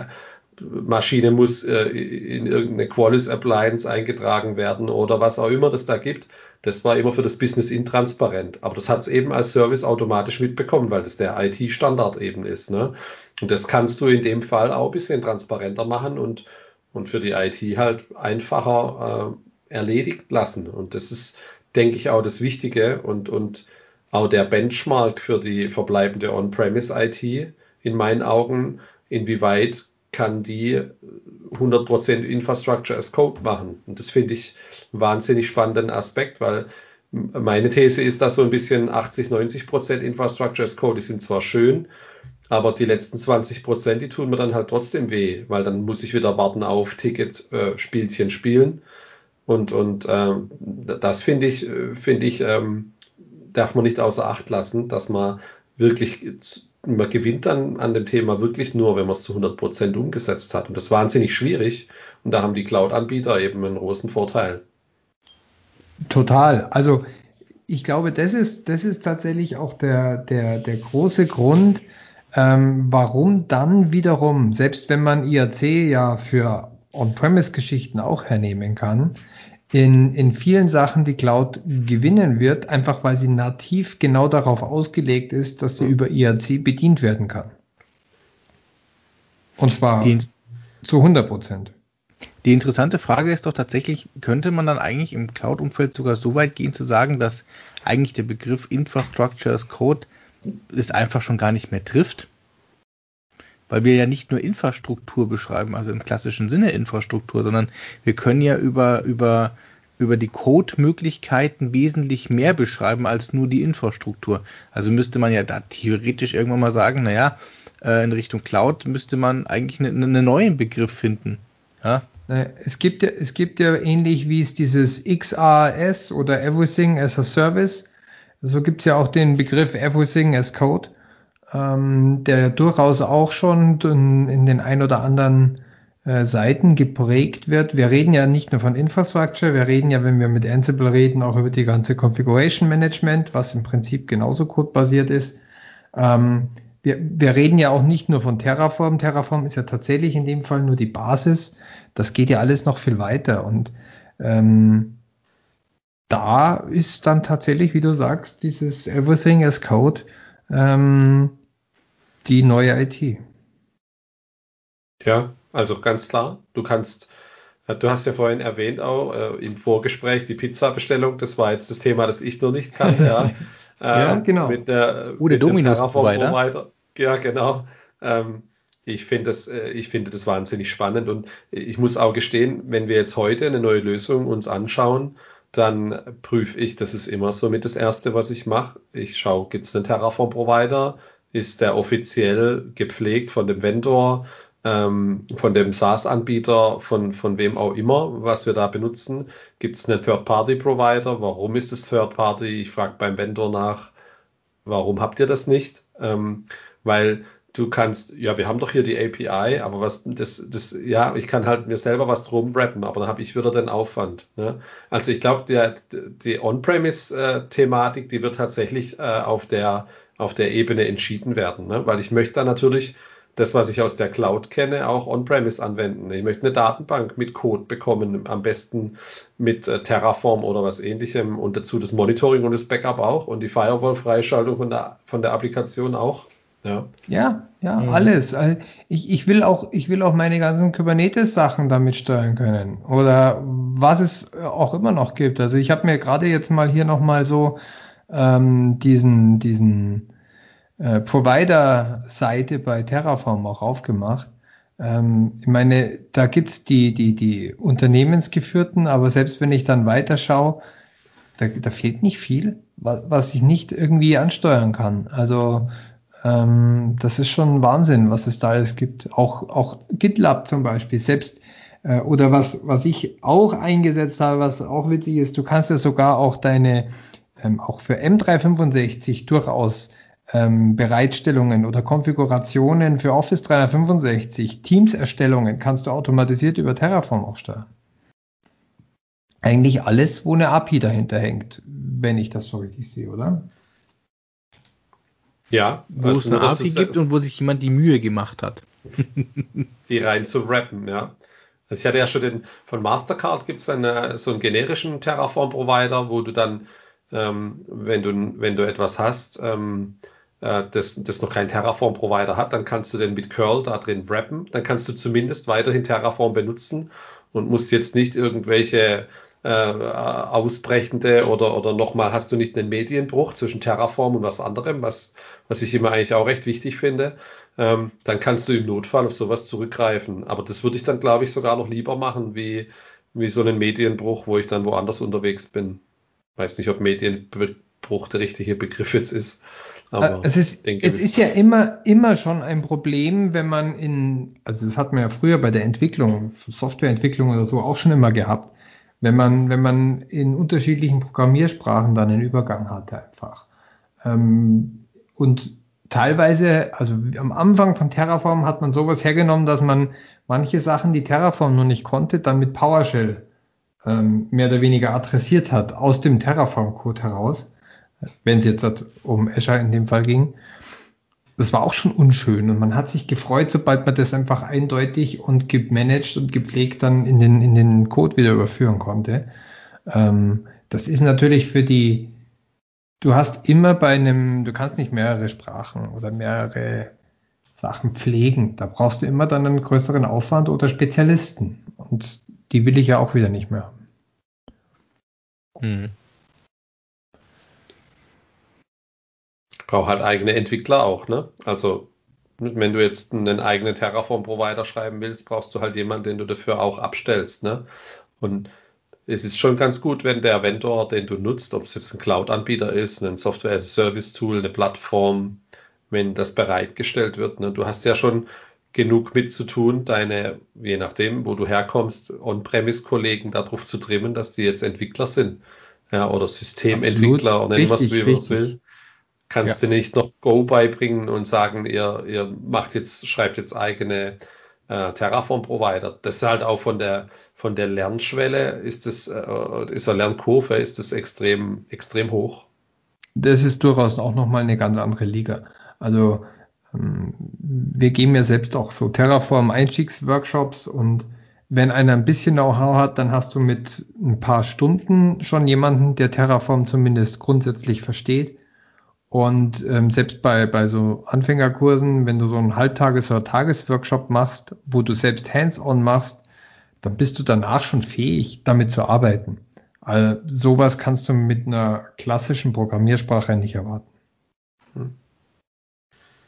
Maschine muss äh, in irgendeine Qualys Appliance eingetragen werden oder was auch immer das da gibt. Das war immer für das Business intransparent. Aber das hat es eben als Service automatisch mitbekommen, weil das der IT-Standard eben ist. Ne? Und das kannst du in dem Fall auch ein bisschen transparenter machen und, und für die IT halt einfacher äh, erledigt lassen. Und das ist, denke ich, auch das Wichtige und, und auch der Benchmark für die verbleibende On-Premise-IT in meinen Augen, inwieweit kann die 100% Infrastructure as Code machen. Und das finde ich einen wahnsinnig spannenden Aspekt, weil meine These ist, dass so ein bisschen 80, 90% Infrastructure as Code, die sind zwar schön, aber die letzten 20%, die tun mir dann halt trotzdem weh, weil dann muss ich wieder warten auf Tickets, äh, Spielchen spielen. Und, und ähm, das finde ich, äh, finde ich, ähm, darf man nicht außer Acht lassen, dass man wirklich man gewinnt dann an dem Thema wirklich nur, wenn man es zu 100 Prozent umgesetzt hat. Und das ist wahnsinnig schwierig. Und da haben die Cloud-Anbieter eben einen großen Vorteil. Total. Also ich glaube, das ist, das ist tatsächlich auch der, der, der große Grund, ähm, warum dann wiederum, selbst wenn man IAC ja für On-Premise-Geschichten auch hernehmen kann, in, in vielen Sachen die Cloud gewinnen wird, einfach weil sie nativ genau darauf ausgelegt ist, dass sie über IAC bedient werden kann. Und zwar die, zu 100 Prozent. Die interessante Frage ist doch tatsächlich, könnte man dann eigentlich im Cloud-Umfeld sogar so weit gehen zu sagen, dass eigentlich der Begriff Infrastructure as Code es einfach schon gar nicht mehr trifft? weil wir ja nicht nur Infrastruktur beschreiben, also im klassischen Sinne Infrastruktur, sondern wir können ja über, über, über die Code-Möglichkeiten wesentlich mehr beschreiben als nur die Infrastruktur. Also müsste man ja da theoretisch irgendwann mal sagen, naja, äh, in Richtung Cloud müsste man eigentlich einen ne, neuen Begriff finden. Ja? Es gibt ja, es gibt ja ähnlich wie es dieses XaaS oder Everything as a Service, so gibt es ja auch den Begriff Everything as Code ähm, der durchaus auch schon in, den ein oder anderen äh, Seiten geprägt wird. Wir reden ja nicht nur von Infrastructure, wir reden ja, wenn wir mit Ansible reden, auch über die ganze Configuration Management, was im Prinzip genauso codebasiert ist. Ähm, wir, wir reden ja auch nicht nur von Terraform. Terraform ist ja tatsächlich in dem Fall nur die Basis. Das geht ja alles noch viel weiter und ähm, da ist dann tatsächlich, wie du sagst, dieses Everything as Code ähm, die neue IT. Ja, also ganz klar. Du kannst, äh, du hast ja vorhin erwähnt auch äh, im Vorgespräch die Pizza-Bestellung. Das war jetzt das Thema, das ich noch nicht kannte. ja. *laughs* ja, genau. Mit der, uh, der Dominus-Provider. Ja, genau. Ähm, ich finde das, äh, ich finde das wahnsinnig spannend und ich muss auch gestehen, wenn wir jetzt heute eine neue Lösung uns anschauen, dann prüfe ich, das ist immer so mit das Erste, was ich mache. Ich schaue, gibt es einen Terraform-Provider? ist der offiziell gepflegt von dem Vendor, ähm, von dem SaaS-Anbieter, von, von wem auch immer, was wir da benutzen. Gibt es einen Third-Party-Provider? Warum ist es Third-Party? Ich frage beim Vendor nach, warum habt ihr das nicht? Ähm, weil du kannst, ja, wir haben doch hier die API, aber was, das, das, ja, ich kann halt mir selber was drum rappen, aber dann habe ich wieder den Aufwand. Ne? Also ich glaube, die On-Premise-Thematik, die wird tatsächlich äh, auf der auf der Ebene entschieden werden. Ne? Weil ich möchte dann natürlich das, was ich aus der Cloud kenne, auch on-premise anwenden. Ich möchte eine Datenbank mit Code bekommen, am besten mit äh, Terraform oder was ähnlichem und dazu das Monitoring und das Backup auch und die Firewall-Freischaltung von der, von der Applikation auch. Ja, ja, ja mhm. alles. Ich, ich, will auch, ich will auch meine ganzen Kubernetes-Sachen damit steuern können oder was es auch immer noch gibt. Also ich habe mir gerade jetzt mal hier nochmal so ähm, diesen, diesen äh, Provider-Seite bei Terraform auch aufgemacht. Ähm, ich meine, da gibt's die, die, die Unternehmensgeführten, aber selbst wenn ich dann weiterschaue, da, da fehlt nicht viel, was, was ich nicht irgendwie ansteuern kann. Also ähm, das ist schon Wahnsinn, was es da alles gibt. Auch, auch GitLab zum Beispiel. Selbst Äh, oder was, was ich auch eingesetzt habe, was auch witzig ist, du kannst ja sogar auch deine, ähm, auch für M365 durchaus ähm, Bereitstellungen oder Konfigurationen für Office 365, Teams-Erstellungen kannst du automatisiert über Terraform auch steuern. Eigentlich alles, wo eine API dahinter hängt, wenn ich das so richtig sehe, oder? Ja, wo also es eine API gibt und wo sich jemand die Mühe gemacht hat. *laughs* die rein zu rappen, ja. Also ich hatte ja schon den, von Mastercard gibt es so einen generischen Terraform-Provider, wo du dann, ähm, wenn, du, wenn du etwas hast, ähm, äh, das, das noch kein Terraform-Provider hat, dann kannst du den mit Curl da drin wrappen. Dann kannst du zumindest weiterhin Terraform benutzen und musst jetzt nicht irgendwelche äh, ausbrechende oder, oder nochmal hast du nicht einen Medienbruch zwischen Terraform und was anderem, was, was ich immer eigentlich auch recht wichtig finde, ähm, dann kannst du im Notfall auf sowas zurückgreifen. Aber das würde ich dann, glaube ich, sogar noch lieber machen, wie, wie so einen Medienbruch, wo ich dann woanders unterwegs bin. Weiß nicht, ob Medienbruch der richtige Begriff jetzt ist. Aber es ist, es ist ja immer, immer schon ein Problem, wenn man in, also das hat man ja früher bei der Entwicklung, Softwareentwicklung oder so auch schon immer gehabt, wenn man, wenn man in unterschiedlichen Programmiersprachen dann einen Übergang hatte einfach. Ähm, und teilweise, also am Anfang von Terraform hat man sowas hergenommen, dass man manche Sachen, die Terraform noch nicht konnte, dann mit PowerShell ähm, mehr oder weniger adressiert hat, aus dem Terraform-Code heraus, wenn es jetzt um Azure in dem Fall ging das war auch schon unschön und man hat sich gefreut, sobald man das einfach eindeutig und gemanagt und gepflegt dann in den, in den Code wieder überführen konnte. Ähm, das ist natürlich für die, du hast immer bei einem, du kannst nicht mehrere Sprachen oder mehrere Sachen pflegen. Da brauchst du immer dann einen größeren Aufwand oder Spezialisten. Und die will ich ja auch wieder nicht mehr haben. Hm. Braucht halt eigene Entwickler auch, ne? Also wenn du jetzt einen eigenen Terraform-Provider schreiben willst, brauchst du halt jemanden, den du dafür auch abstellst, ne? Und es ist schon ganz gut, wenn der Vendor, den du nutzt, ob es jetzt ein Cloud-Anbieter ist, ein Software-as-a-Service-Tool, eine Plattform, wenn das bereitgestellt wird. Ne? Du hast ja schon genug mit zu tun, deine, je nachdem, wo du herkommst, On-Premise-Kollegen darauf zu trimmen, dass die jetzt Entwickler sind. Ja, oder Systementwickler, Absolut. oder nennen was wie man es will kannst ja. du nicht noch Go beibringen und sagen, ihr, ihr macht jetzt, schreibt jetzt eigene äh, Terraform-Provider. Das ist halt auch von der, von der Lernschwelle ist das, äh, ist der Lernkurve, ist das extrem, extrem hoch. Das ist durchaus auch nochmal eine ganz andere Liga. Also, ähm, wir geben ja selbst auch so Terraform-Einstiegsworkshops und wenn einer ein bisschen Know-how hat, dann hast du mit ein paar Stunden schon jemanden, der Terraform zumindest grundsätzlich versteht. Und ähm, selbst bei, bei so Anfängerkursen, wenn du so einen Halbtages- oder Tagesworkshop machst, wo du selbst hands-on machst, dann bist du danach schon fähig, damit zu arbeiten. Also sowas kannst du mit einer klassischen Programmiersprache nicht erwarten. Hm.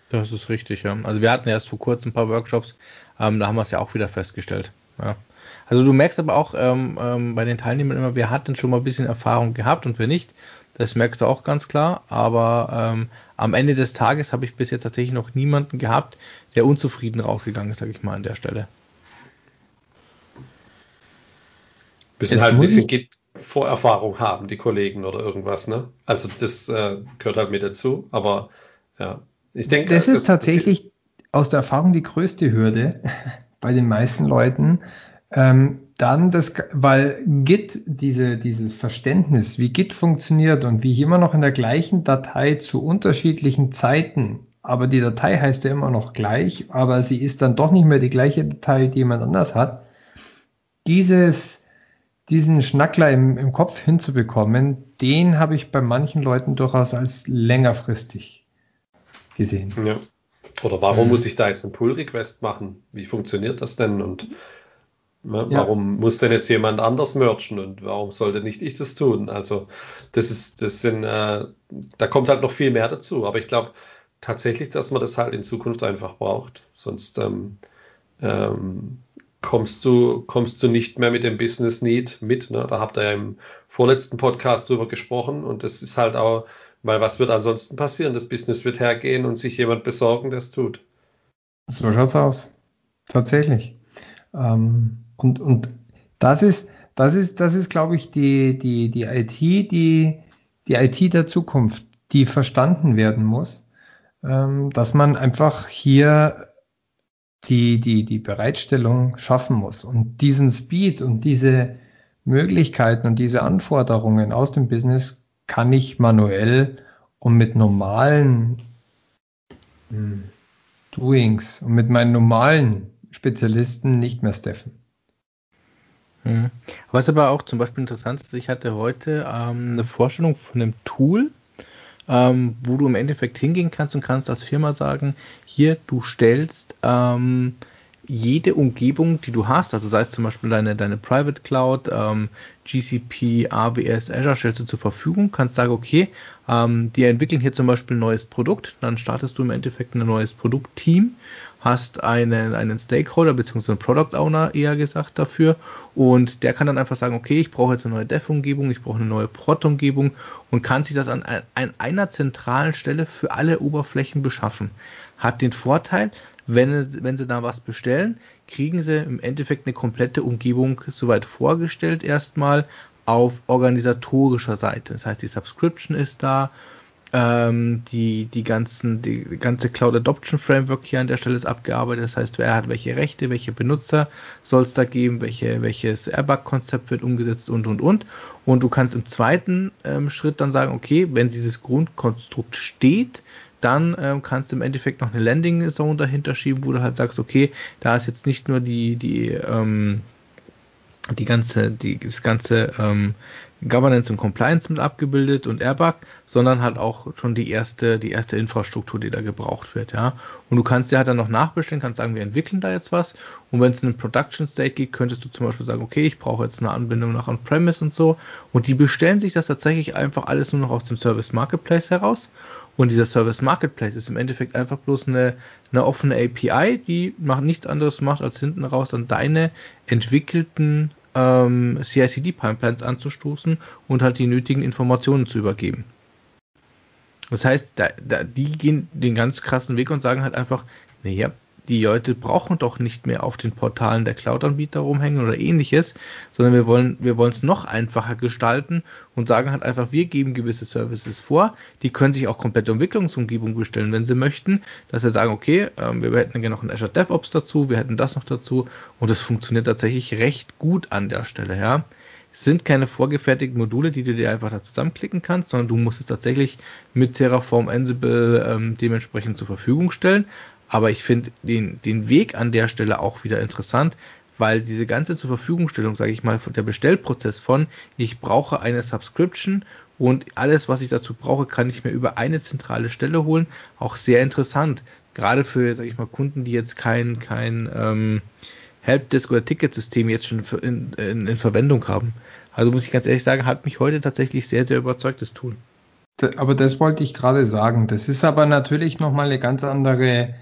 Das ist richtig, ja. Also wir hatten erst vor kurzem ein paar Workshops, ähm, da haben wir es ja auch wieder festgestellt. Ja. Also du merkst aber auch ähm, ähm, bei den Teilnehmern immer, wer hat denn schon mal ein bisschen Erfahrung gehabt und wer nicht. Das merkst du auch ganz klar. Aber ähm, am Ende des Tages habe ich bis jetzt tatsächlich noch niemanden gehabt, der unzufrieden rausgegangen ist, sage ich mal an der Stelle. Müssen halt ein bisschen ich... Vorerfahrung haben, die Kollegen oder irgendwas, ne? Also das äh, gehört halt mit dazu. Aber ja, ich denke. Das ist das, tatsächlich das aus der Erfahrung die größte Hürde *laughs* bei den meisten Leuten. Ähm, dann das, weil Git, diese, dieses Verständnis, wie Git funktioniert und wie ich immer noch in der gleichen Datei zu unterschiedlichen Zeiten, aber die Datei heißt ja immer noch gleich, aber sie ist dann doch nicht mehr die gleiche Datei, die jemand anders hat, dieses, diesen Schnackler im, im Kopf hinzubekommen, den habe ich bei manchen Leuten durchaus als längerfristig gesehen. Ja. Oder warum mhm. muss ich da jetzt einen Pull-Request machen? Wie funktioniert das denn? Und Ne? Ja. Warum muss denn jetzt jemand anders merchen und warum sollte nicht ich das tun? Also das ist, das sind, äh, da kommt halt noch viel mehr dazu. Aber ich glaube tatsächlich, dass man das halt in Zukunft einfach braucht. Sonst ähm, ähm, kommst du, kommst du nicht mehr mit dem Business Need mit. Ne? Da habt ihr ja im vorletzten Podcast drüber gesprochen und das ist halt auch, weil was wird ansonsten passieren? Das Business wird hergehen und sich jemand besorgen, der es tut. So schaut's aus. Tatsächlich. Ähm, Und, und das ist, das ist, das ist, glaube ich, die, die, die IT, die, die IT der Zukunft, die verstanden werden muss, ähm, dass man einfach hier die, die, die Bereitstellung schaffen muss. Und diesen Speed und diese Möglichkeiten und diese Anforderungen aus dem Business kann ich manuell und mit normalen hm, Doings und mit meinen normalen Spezialisten nicht mehr steffen. Mhm. Was aber auch zum Beispiel interessant ist, ich hatte heute ähm, eine Vorstellung von einem Tool, ähm, wo du im Endeffekt hingehen kannst und kannst als Firma sagen, hier, du stellst ähm, jede Umgebung, die du hast, also sei es zum Beispiel deine, deine Private Cloud, ähm, GCP, AWS, Azure, stellst du zur Verfügung, kannst sagen, okay, ähm, die entwickeln hier zum Beispiel ein neues Produkt, dann startest du im Endeffekt ein neues Produktteam, hast einen, einen Stakeholder bzw. einen Product Owner eher gesagt dafür und der kann dann einfach sagen, okay, ich brauche jetzt eine neue Dev-Umgebung, ich brauche eine neue Prod-Umgebung und kann sich das an, an einer zentralen Stelle für alle Oberflächen beschaffen. Hat den Vorteil, wenn, wenn sie da was bestellen, kriegen sie im Endeffekt eine komplette Umgebung soweit vorgestellt erstmal auf organisatorischer Seite. Das heißt, die Subscription ist da, ähm, die, die ganzen, die ganze Cloud Adoption Framework hier an der Stelle ist abgearbeitet. Das heißt, wer hat welche Rechte, welche Benutzer soll es da geben, welche, welches Airbag-Konzept wird umgesetzt und und und. Und du kannst im zweiten ähm, Schritt dann sagen, okay, wenn dieses Grundkonstrukt steht, dann ähm, kannst du im Endeffekt noch eine Landing Zone dahinter schieben, wo du halt sagst, okay, da ist jetzt nicht nur die, die, ähm, die ganze, die, das ganze ähm, Governance und Compliance mit abgebildet und Airbag, sondern halt auch schon die erste, die erste Infrastruktur, die da gebraucht wird, ja. Und du kannst dir halt dann noch nachbestellen, kannst sagen, wir entwickeln da jetzt was. Und wenn es in den Production State geht, könntest du zum Beispiel sagen, okay, ich brauche jetzt eine Anbindung nach On-Premise und so. Und die bestellen sich das tatsächlich einfach alles nur noch aus dem Service Marketplace heraus. Und dieser Service Marketplace ist im Endeffekt einfach bloß eine, eine offene API, die macht nichts anderes macht, als hinten raus an deine entwickelten ähm, CI/CD-Pipelines anzustoßen und halt die nötigen Informationen zu übergeben. Das heißt, da, da, die gehen den ganz krassen Weg und sagen halt einfach, naja, die Leute brauchen doch nicht mehr auf den Portalen der Cloud-Anbieter rumhängen oder ähnliches, sondern wir wollen, wir wollen es noch einfacher gestalten und sagen halt einfach, wir geben gewisse Services vor, die können sich auch komplette Entwicklungsumgebung bestellen, wenn sie möchten, dass sie sagen, okay, ähm, wir hätten gerne noch ein Azure DevOps dazu, wir hätten das noch dazu und das funktioniert tatsächlich recht gut an der Stelle, ja Es sind keine vorgefertigten Module, die du dir einfach da zusammenklicken kannst, sondern du musst es tatsächlich mit Terraform Ansible ähm, dementsprechend zur Verfügung stellen. Aber ich finde den, den Weg an der Stelle auch wieder interessant, weil diese ganze zur Verfügungstellung, sage ich mal, der Bestellprozess von, ich brauche eine Subscription und alles, was ich dazu brauche, kann ich mir über eine zentrale Stelle holen, auch sehr interessant. Gerade für, sage ich mal, Kunden, die jetzt kein, kein ähm, Helpdesk oder Ticketsystem jetzt schon in, in, in Verwendung haben. Also muss ich ganz ehrlich sagen, hat mich heute tatsächlich sehr, sehr überzeugt, das Tool. Aber das wollte ich gerade sagen. Das ist aber natürlich nochmal eine ganz andere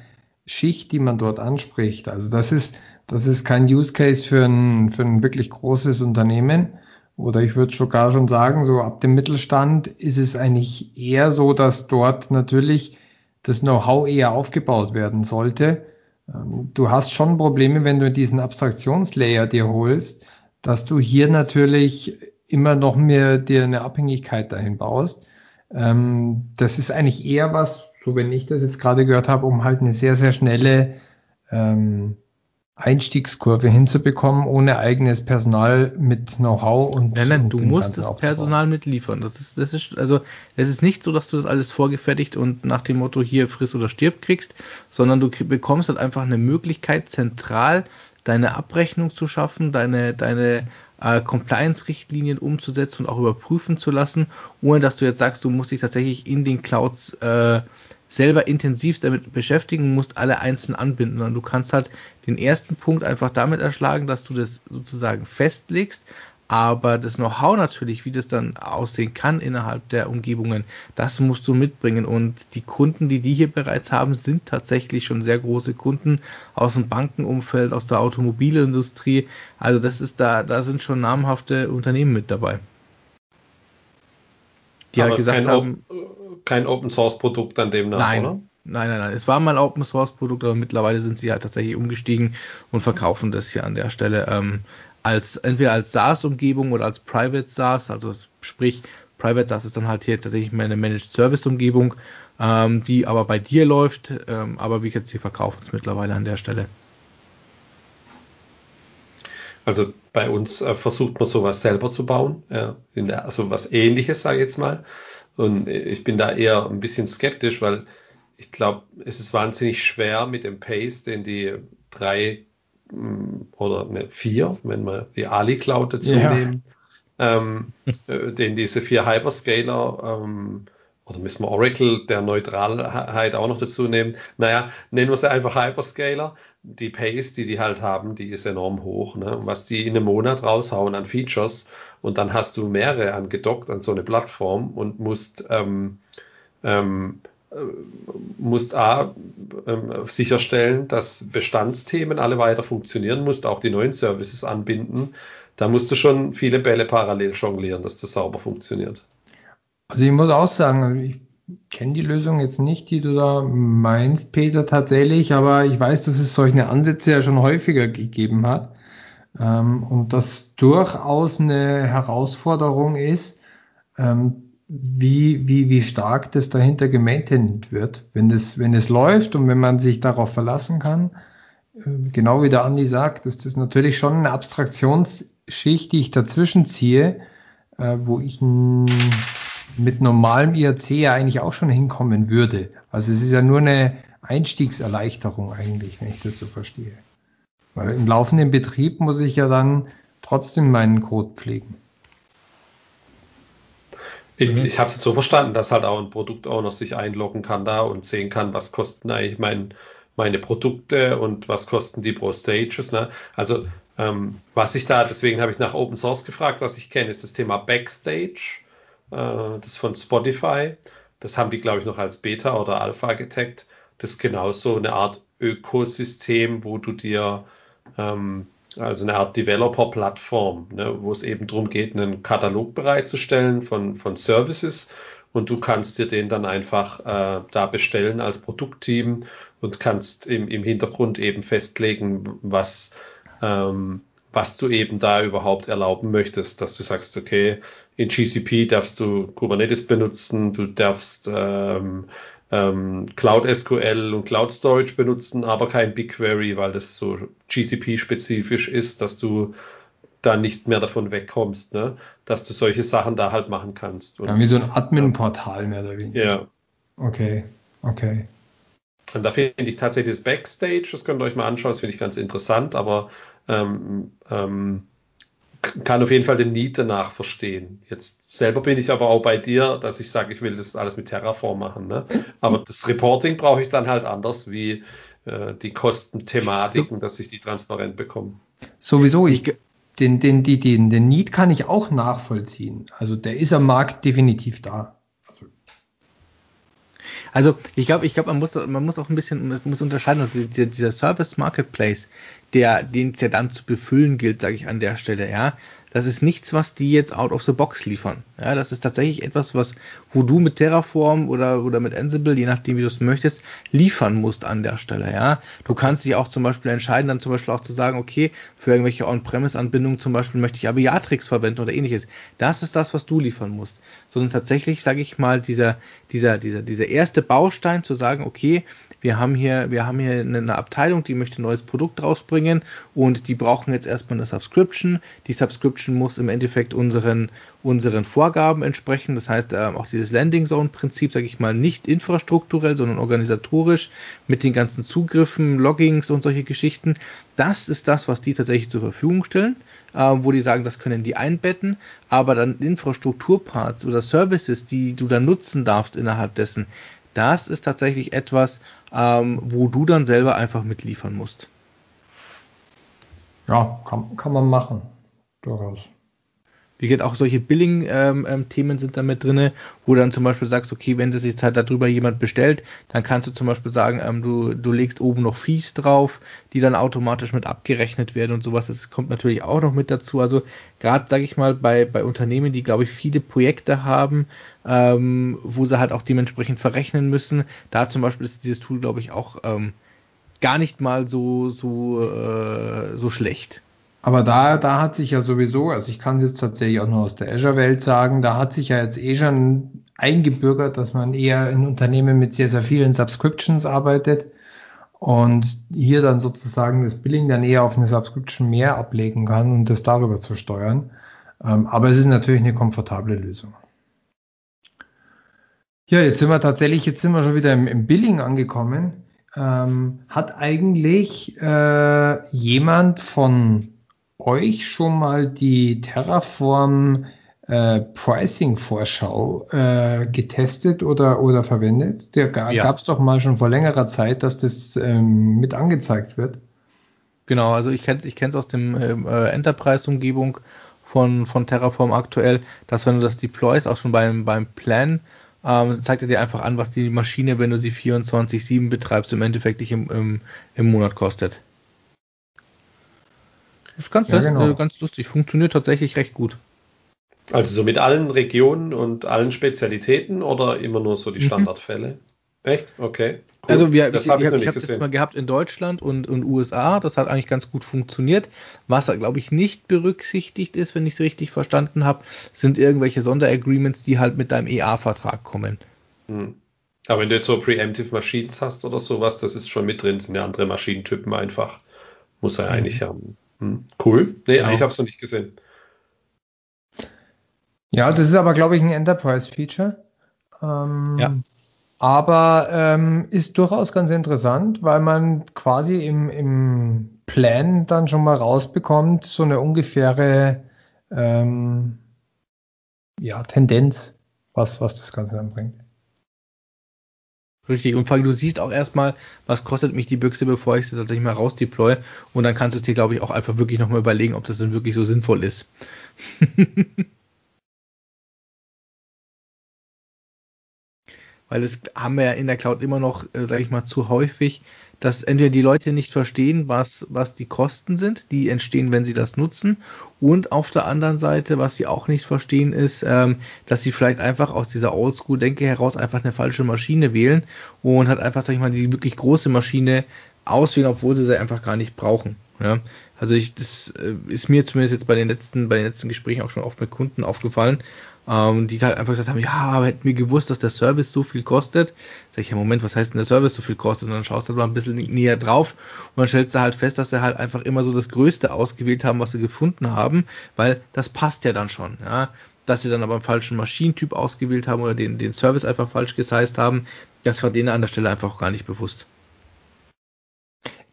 Schicht, die man dort anspricht. Also das ist, das ist kein Use Case für ein, für ein wirklich großes Unternehmen. Oder ich würde sogar schon sagen, so ab dem Mittelstand ist es eigentlich eher so, dass dort natürlich das Know-how eher aufgebaut werden sollte. Ähm, du hast schon Probleme, wenn du diesen Abstraktionslayer dir holst, dass du hier natürlich immer noch mehr dir eine Abhängigkeit dahin baust. Ähm, das ist eigentlich eher was, so wenn ich das jetzt gerade gehört habe, um halt eine sehr, sehr schnelle ähm, Einstiegskurve hinzubekommen, ohne eigenes Personal mit Know-how und. Nein, nein, du musst das Personal mitliefern. Das ist, das ist, also, es ist nicht so, dass du das alles vorgefertigt und nach dem Motto hier friss oder stirb kriegst, sondern du bekommst halt einfach eine Möglichkeit, zentral deine Abrechnung zu schaffen, deine, deine äh, Compliance-Richtlinien umzusetzen und auch überprüfen zu lassen, ohne dass du jetzt sagst, du musst dich tatsächlich in den Clouds äh, selber intensiv damit beschäftigen, musst alle einzeln anbinden. Und du kannst halt den ersten Punkt einfach damit erschlagen, dass du das sozusagen festlegst, aber das Know-how natürlich, wie das dann aussehen kann innerhalb der Umgebungen, das musst du mitbringen. Und die Kunden, die die hier bereits haben, sind tatsächlich schon sehr große Kunden aus dem Bankenumfeld, aus der Automobilindustrie. Also das ist da, da sind schon namhafte Unternehmen mit dabei. Die aber halt gesagt haben, kein Open Source Produkt an dem nach, nein, oder? Nein, nein, nein. Es war mal ein Open Source Produkt, aber mittlerweile sind sie halt tatsächlich umgestiegen und verkaufen das hier an der Stelle ähm, als entweder als SaaS-Umgebung oder als Private SaaS, also sprich Private SaaS ist dann halt hier tatsächlich eine Managed Service Umgebung, ähm, die aber bei dir läuft, ähm, aber wie gesagt, sie verkaufen es mittlerweile an der Stelle. Also bei uns äh, versucht man sowas selber zu bauen, äh, der, also was ähnliches, sage ich jetzt mal. Und ich bin da eher ein bisschen skeptisch, weil ich glaube, es ist wahnsinnig schwer mit dem Pace, den die drei mm, oder ne, vier, wenn wir die Ali Cloud dazu ja. nehmen, ähm, äh, den diese vier Hyperscaler ähm, oder müssen wir Oracle der Neutralheit auch noch dazu nehmen? Naja, nennen wir sie einfach Hyperscaler. Die Pace, die die halt haben, die ist enorm hoch. Ne? Was die in einem Monat raushauen an Features und dann hast du mehrere angedockt an so eine Plattform und musst, ähm, ähm, äh, musst A, ähm, sicherstellen, dass Bestandsthemen alle weiter funktionieren, musst auch die neuen Services anbinden. Da musst du schon viele Bälle parallel jonglieren, dass das sauber funktioniert. Also ich muss auch sagen, also ich kenne die Lösung jetzt nicht, die du da meinst, Peter, tatsächlich, aber ich weiß, dass es solche Ansätze ja schon häufiger gegeben hat ähm, und das durchaus eine Herausforderung ist, ähm, wie, wie, wie stark das dahinter gemaintained wird. Wenn das, wenn es läuft und wenn man sich darauf verlassen kann, äh, genau wie der Andi sagt, ist das natürlich schon eine Abstraktionsschicht, die ich dazwischen ziehe, äh, wo ich mit normalem IRC ja eigentlich auch schon hinkommen würde. Also es ist ja nur eine Einstiegserleichterung eigentlich, wenn ich das so verstehe. Weil im laufenden Betrieb muss ich ja dann trotzdem meinen Code pflegen. Ich, ich habe es jetzt so verstanden, dass halt auch ein Produktowner sich einloggen kann da und sehen kann, was kosten eigentlich mein, meine Produkte und was kosten die pro Stages. Ne? Also ähm, was ich da, deswegen habe ich nach Open Source gefragt, was ich kenne, ist das Thema Backstage. Äh, das von Spotify. Das haben die, glaube ich, noch als Beta oder Alpha getaggt. Das ist genauso eine Art Ökosystem, wo du dir, ähm, also eine Art Developer-Plattform, ne, wo es eben darum geht, einen Katalog bereitzustellen von, von Services und du kannst dir den dann einfach äh, da bestellen als Produktteam und kannst im, im Hintergrund eben festlegen, was, ähm, was du eben da überhaupt erlauben möchtest, dass du sagst, okay, in GCP darfst du Kubernetes benutzen, du darfst ähm, ähm, Cloud SQL und Cloud Storage benutzen, aber kein BigQuery, weil das so GCP-spezifisch ist, dass du da nicht mehr davon wegkommst, ne? dass du solche Sachen da halt machen kannst. Und, ja, wie so ein Admin-Portal mehr oder weniger. Ja. Okay, okay. Und da finde ich tatsächlich das Backstage, das könnt ihr euch mal anschauen, das finde ich ganz interessant, aber ähm, ähm, kann auf jeden Fall den Need danach verstehen. Jetzt selber bin ich aber auch bei dir, dass ich sage, ich will das alles mit Terraform machen. Ne? Aber das Reporting brauche ich dann halt anders wie äh, die Kostenthematiken, dass ich die transparent bekomme. Sowieso, ich, den, den, die, den, den Need kann ich auch nachvollziehen. Also der ist am Markt definitiv da. Also ich glaube, ich glaube, man muss, man muss auch ein bisschen muss unterscheiden. Also dieser, Service Marketplace, der, den es ja dann zu befüllen gilt, sage ich an der Stelle, ja. Das ist nichts, was die jetzt out of the box liefern. Ja, das ist tatsächlich etwas, was, wo du mit Terraform oder, oder mit Ansible, je nachdem, wie du es möchtest, liefern musst an der Stelle. Ja, du kannst dich auch zum Beispiel entscheiden, dann zum Beispiel auch zu sagen, okay, für irgendwelche On-Premise-Anbindungen zum Beispiel möchte ich Aviatrix verwenden oder ähnliches. Das ist das, was du liefern musst. Sondern tatsächlich, sage ich mal, dieser, dieser, dieser, dieser erste Baustein zu sagen, okay, wir haben hier, wir haben hier eine Abteilung, die möchte ein neues Produkt rausbringen und die brauchen jetzt erstmal eine Subscription. Die Subscription muss im Endeffekt unseren, unseren Vorgaben entsprechen. Das heißt, äh, auch dieses Landing Zone Prinzip, sage ich mal, nicht infrastrukturell, sondern organisatorisch mit den ganzen Zugriffen, Loggings und solche Geschichten. Das ist das, was die tatsächlich zur Verfügung stellen. Äh, wo die sagen, das können die einbetten, aber dann Infrastrukturparts oder Services, die du dann nutzen darfst innerhalb dessen, das ist tatsächlich etwas, ähm, wo du dann selber einfach mitliefern musst. Ja, kann, kann man machen. Durchaus. Wie gesagt, auch solche Billing-Themen ähm, ähm, sind da mit drin, wo du dann zum Beispiel sagst, okay, wenn das jetzt halt darüber jemand bestellt, dann kannst du zum Beispiel sagen, ähm, du, du legst oben noch Fees drauf, die dann automatisch mit abgerechnet werden und sowas. Das kommt natürlich auch noch mit dazu. Also gerade, sage ich mal, bei, bei Unternehmen, die, glaube ich, viele Projekte haben, ähm, wo sie halt auch dementsprechend verrechnen müssen, da zum Beispiel ist dieses Tool, glaube ich, auch ähm, gar nicht mal so, so, äh, so schlecht. Aber da, da hat sich ja sowieso, also ich kann es jetzt tatsächlich auch nur aus der Azure-Welt sagen, da hat sich ja jetzt eh schon eingebürgert, dass man eher in Unternehmen mit sehr, sehr vielen Subscriptions arbeitet und hier dann sozusagen das Billing dann eher auf eine Subscription mehr ablegen kann und das darüber zu steuern. Ähm, aber es ist natürlich eine komfortable Lösung. Ja, jetzt sind wir tatsächlich, jetzt sind wir schon wieder im, im Billing angekommen. Ähm, hat eigentlich äh, jemand von euch schon mal die Terraform äh, Pricing Vorschau äh, getestet oder, oder verwendet? Der ga, ja. gab es doch mal schon vor längerer Zeit, dass das ähm, mit angezeigt wird. Genau, also ich kenne es ich kenn's aus dem ähm, äh, Enterprise-Umgebung von, von Terraform aktuell, dass wenn du das deployst, auch schon beim, beim Plan, ähm, zeigt er dir einfach an, was die Maschine, wenn du sie 24-7 betreibst, im Endeffekt dich im, im, im Monat kostet. Ist ganz, ja, genau. ganz lustig. Funktioniert tatsächlich recht gut. Also so mit allen Regionen und allen Spezialitäten oder immer nur so die mhm. Standardfälle? Mhm. Echt? Okay. Cool. Also wir, das ich, hab ich, ich habe es jetzt mal gehabt in Deutschland und, und USA. Das hat eigentlich ganz gut funktioniert. Was da, glaube ich, nicht berücksichtigt ist, wenn ich es richtig verstanden habe, sind irgendwelche Sonderagreements, die halt mit deinem EA-Vertrag kommen. Hm. Aber wenn du jetzt so Preemptive Machines hast oder sowas, das ist schon mit drin, sind ja andere Maschinentypen einfach. Muss er mhm. eigentlich haben. Hm, cool. Nee, genau. ich habe es noch nicht gesehen. Ja, das ist aber, glaube ich, ein Enterprise-Feature. Ähm, ja. Aber ähm, ist durchaus ganz interessant, weil man quasi im, im Plan dann schon mal rausbekommt, so eine ungefähre ähm, ja, Tendenz, was, was das Ganze anbringt. Richtig, und vor allem du siehst auch erstmal, was kostet mich die Büchse, bevor ich sie tatsächlich mal rausdeploy. Und dann kannst du dir, glaube ich, auch einfach wirklich nochmal überlegen, ob das denn wirklich so sinnvoll ist. *laughs* Weil das haben wir ja in der Cloud immer noch, äh, sage ich mal, zu häufig, dass entweder die Leute nicht verstehen, was, was die Kosten sind, die entstehen, wenn sie das nutzen, und auf der anderen Seite, was sie auch nicht verstehen, ist, ähm, dass sie vielleicht einfach aus dieser Oldschool-Denke heraus einfach eine falsche Maschine wählen und hat einfach, sag ich mal, die wirklich große Maschine auswählen, obwohl sie sie einfach gar nicht brauchen. Ja? Also ich, das äh, ist mir zumindest jetzt bei den letzten, bei den letzten Gesprächen auch schon oft mit Kunden aufgefallen, ähm, die halt einfach gesagt haben, ja, aber hätten wir gewusst, dass der Service so viel kostet. Sag ich, ja, Moment, was heißt denn der Service so viel kostet? Und dann schaust du halt mal ein bisschen näher drauf und dann stellst du halt fest, dass sie halt einfach immer so das Größte ausgewählt haben, was sie gefunden haben, weil das passt ja dann schon, ja. Dass sie dann aber einen falschen Maschinentyp ausgewählt haben oder den, den Service einfach falsch gesized haben, das war denen an der Stelle einfach gar nicht bewusst.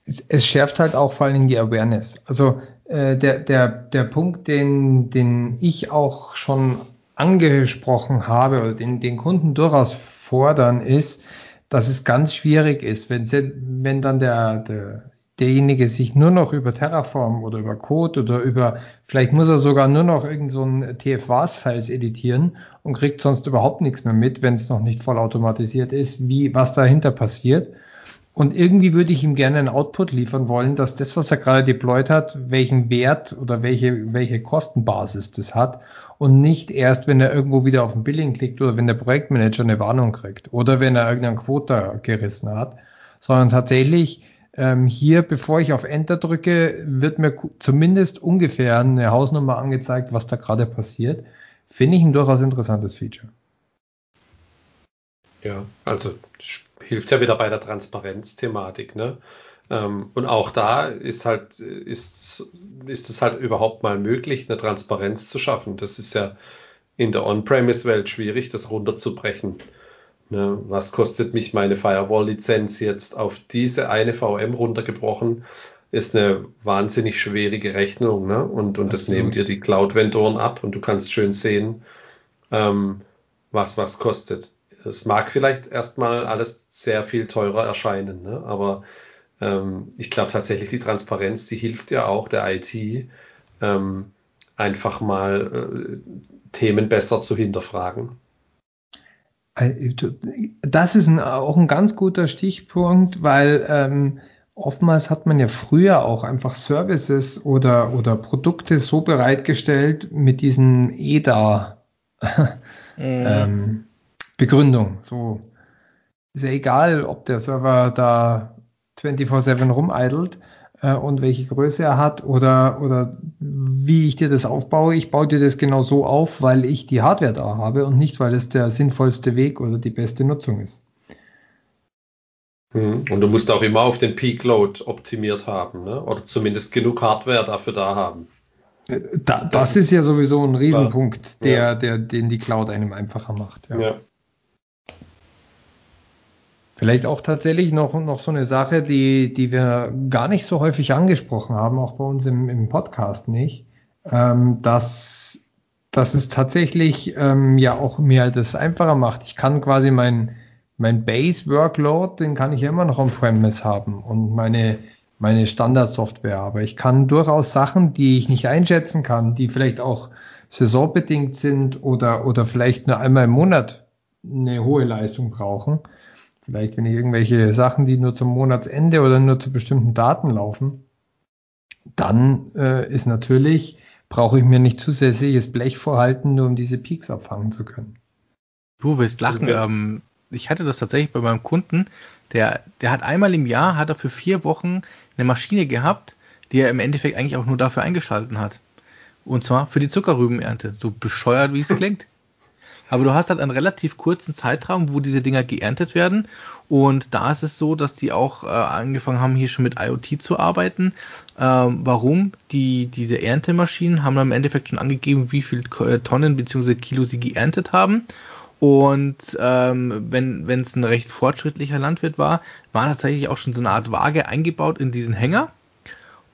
Es, schärft halt auch vor allen Dingen die Awareness. Also äh, der, der, der Punkt, den, den ich auch schon angesprochen habe oder den, den Kunden durchaus fordern, ist, dass es ganz schwierig ist, wenn, sie, wenn dann der, der, derjenige sich nur noch über Terraform oder über Code oder über, vielleicht muss er sogar nur noch irgend so ein TFWAS-Files editieren und kriegt sonst überhaupt nichts mehr mit, wenn es noch nicht vollautomatisiert ist, wie, was dahinter passiert. Und irgendwie würde ich ihm gerne einen Output liefern wollen, dass das, was er gerade deployed hat, welchen Wert oder welche, welche Kostenbasis das hat und nicht erst, wenn er irgendwo wieder auf den Billing klickt oder wenn der Projektmanager eine Warnung kriegt oder wenn er irgendeinen Quota gerissen hat, sondern tatsächlich ähm, hier, bevor ich auf Enter drücke, wird mir zumindest ungefähr eine Hausnummer angezeigt, was da gerade passiert. Finde ich ein durchaus interessantes Feature. Ja, also hilft ja wieder bei der Transparenzthematik, ne? Ähm, und auch da ist halt, ist, ist es halt überhaupt mal möglich, eine Transparenz zu schaffen. Das ist ja in der On-Premise-Welt schwierig, das runterzubrechen. Ne, was kostet mich meine Firewall-Lizenz jetzt auf diese eine VM runtergebrochen? Ist eine wahnsinnig schwierige Rechnung. Ne? Und, und das nehmen dir die Cloud-Vendoren ab und du kannst schön sehen, ähm, was was kostet. Es mag vielleicht erstmal alles sehr viel teurer erscheinen, ne? aber ähm, ich glaube tatsächlich, die Transparenz, die hilft ja auch der IT, ähm, einfach mal äh, Themen besser zu hinterfragen. Äh, das ist ein, auch ein ganz guter Stichpunkt, weil ähm, oftmals hat man ja früher auch einfach Services oder, oder Produkte so bereitgestellt mit diesen EDA mhm. ähm, Begründung. So ist ja egal, ob der Server da 24/7 rumeidelt äh, und welche Größe er hat oder, oder wie ich dir das aufbaue. Ich baue dir das genau so auf, weil ich die Hardware da habe und nicht, weil es der sinnvollste Weg oder die beste Nutzung ist. Mhm. Und du musst auch immer auf den Peak Load optimiert haben, ne? oder zumindest genug Hardware dafür da haben. Äh, da, das, das, ist ja sowieso ein Riesenpunkt, der, ja. der, den die Cloud einem einfacher macht. Ja. ja. Vielleicht auch tatsächlich noch, noch so eine Sache, die, die wir gar nicht so häufig angesprochen haben, auch bei uns im, im Podcast nicht, ähm, dass, dass es tatsächlich ähm, ja auch mir das einfacher macht. Ich kann quasi mein, mein Base-Workload, den kann ich ja immer noch on-premise haben und meine, meine Standard-Software. Aber ich kann durchaus Sachen, die ich nicht einschätzen kann, die vielleicht auch saisonbedingt sind oder, oder vielleicht nur einmal im Monat eine hohe Leistung brauchen. Vielleicht, wenn ich irgendwelche Sachen, die nur zum Monatsende oder nur zu bestimmten Daten laufen, dann äh, ist natürlich, brauche ich mir nicht zusätzliches Blech vorhalten, nur um diese Peaks abfangen zu können. Du wirst lachen. Okay. Ähm, ich hatte das tatsächlich bei meinem Kunden, der, der hat einmal im Jahr, hat er für vier Wochen eine Maschine gehabt, die er im Endeffekt eigentlich auch nur dafür eingeschalten hat. Und zwar für die Zuckerrübenernte. So bescheuert, wie es *laughs* klingt. Aber du hast halt einen relativ kurzen Zeitraum, wo diese Dinger geerntet werden. Und da ist es so, dass die auch äh, angefangen haben, hier schon mit IoT zu arbeiten. Ähm, warum? Die, diese Erntemaschinen haben dann im Endeffekt schon angegeben, wie viele Tonnen bzw. Kilo sie geerntet haben. Und ähm, wenn es ein recht fortschrittlicher Landwirt war, war tatsächlich auch schon so eine Art Waage eingebaut in diesen Hänger.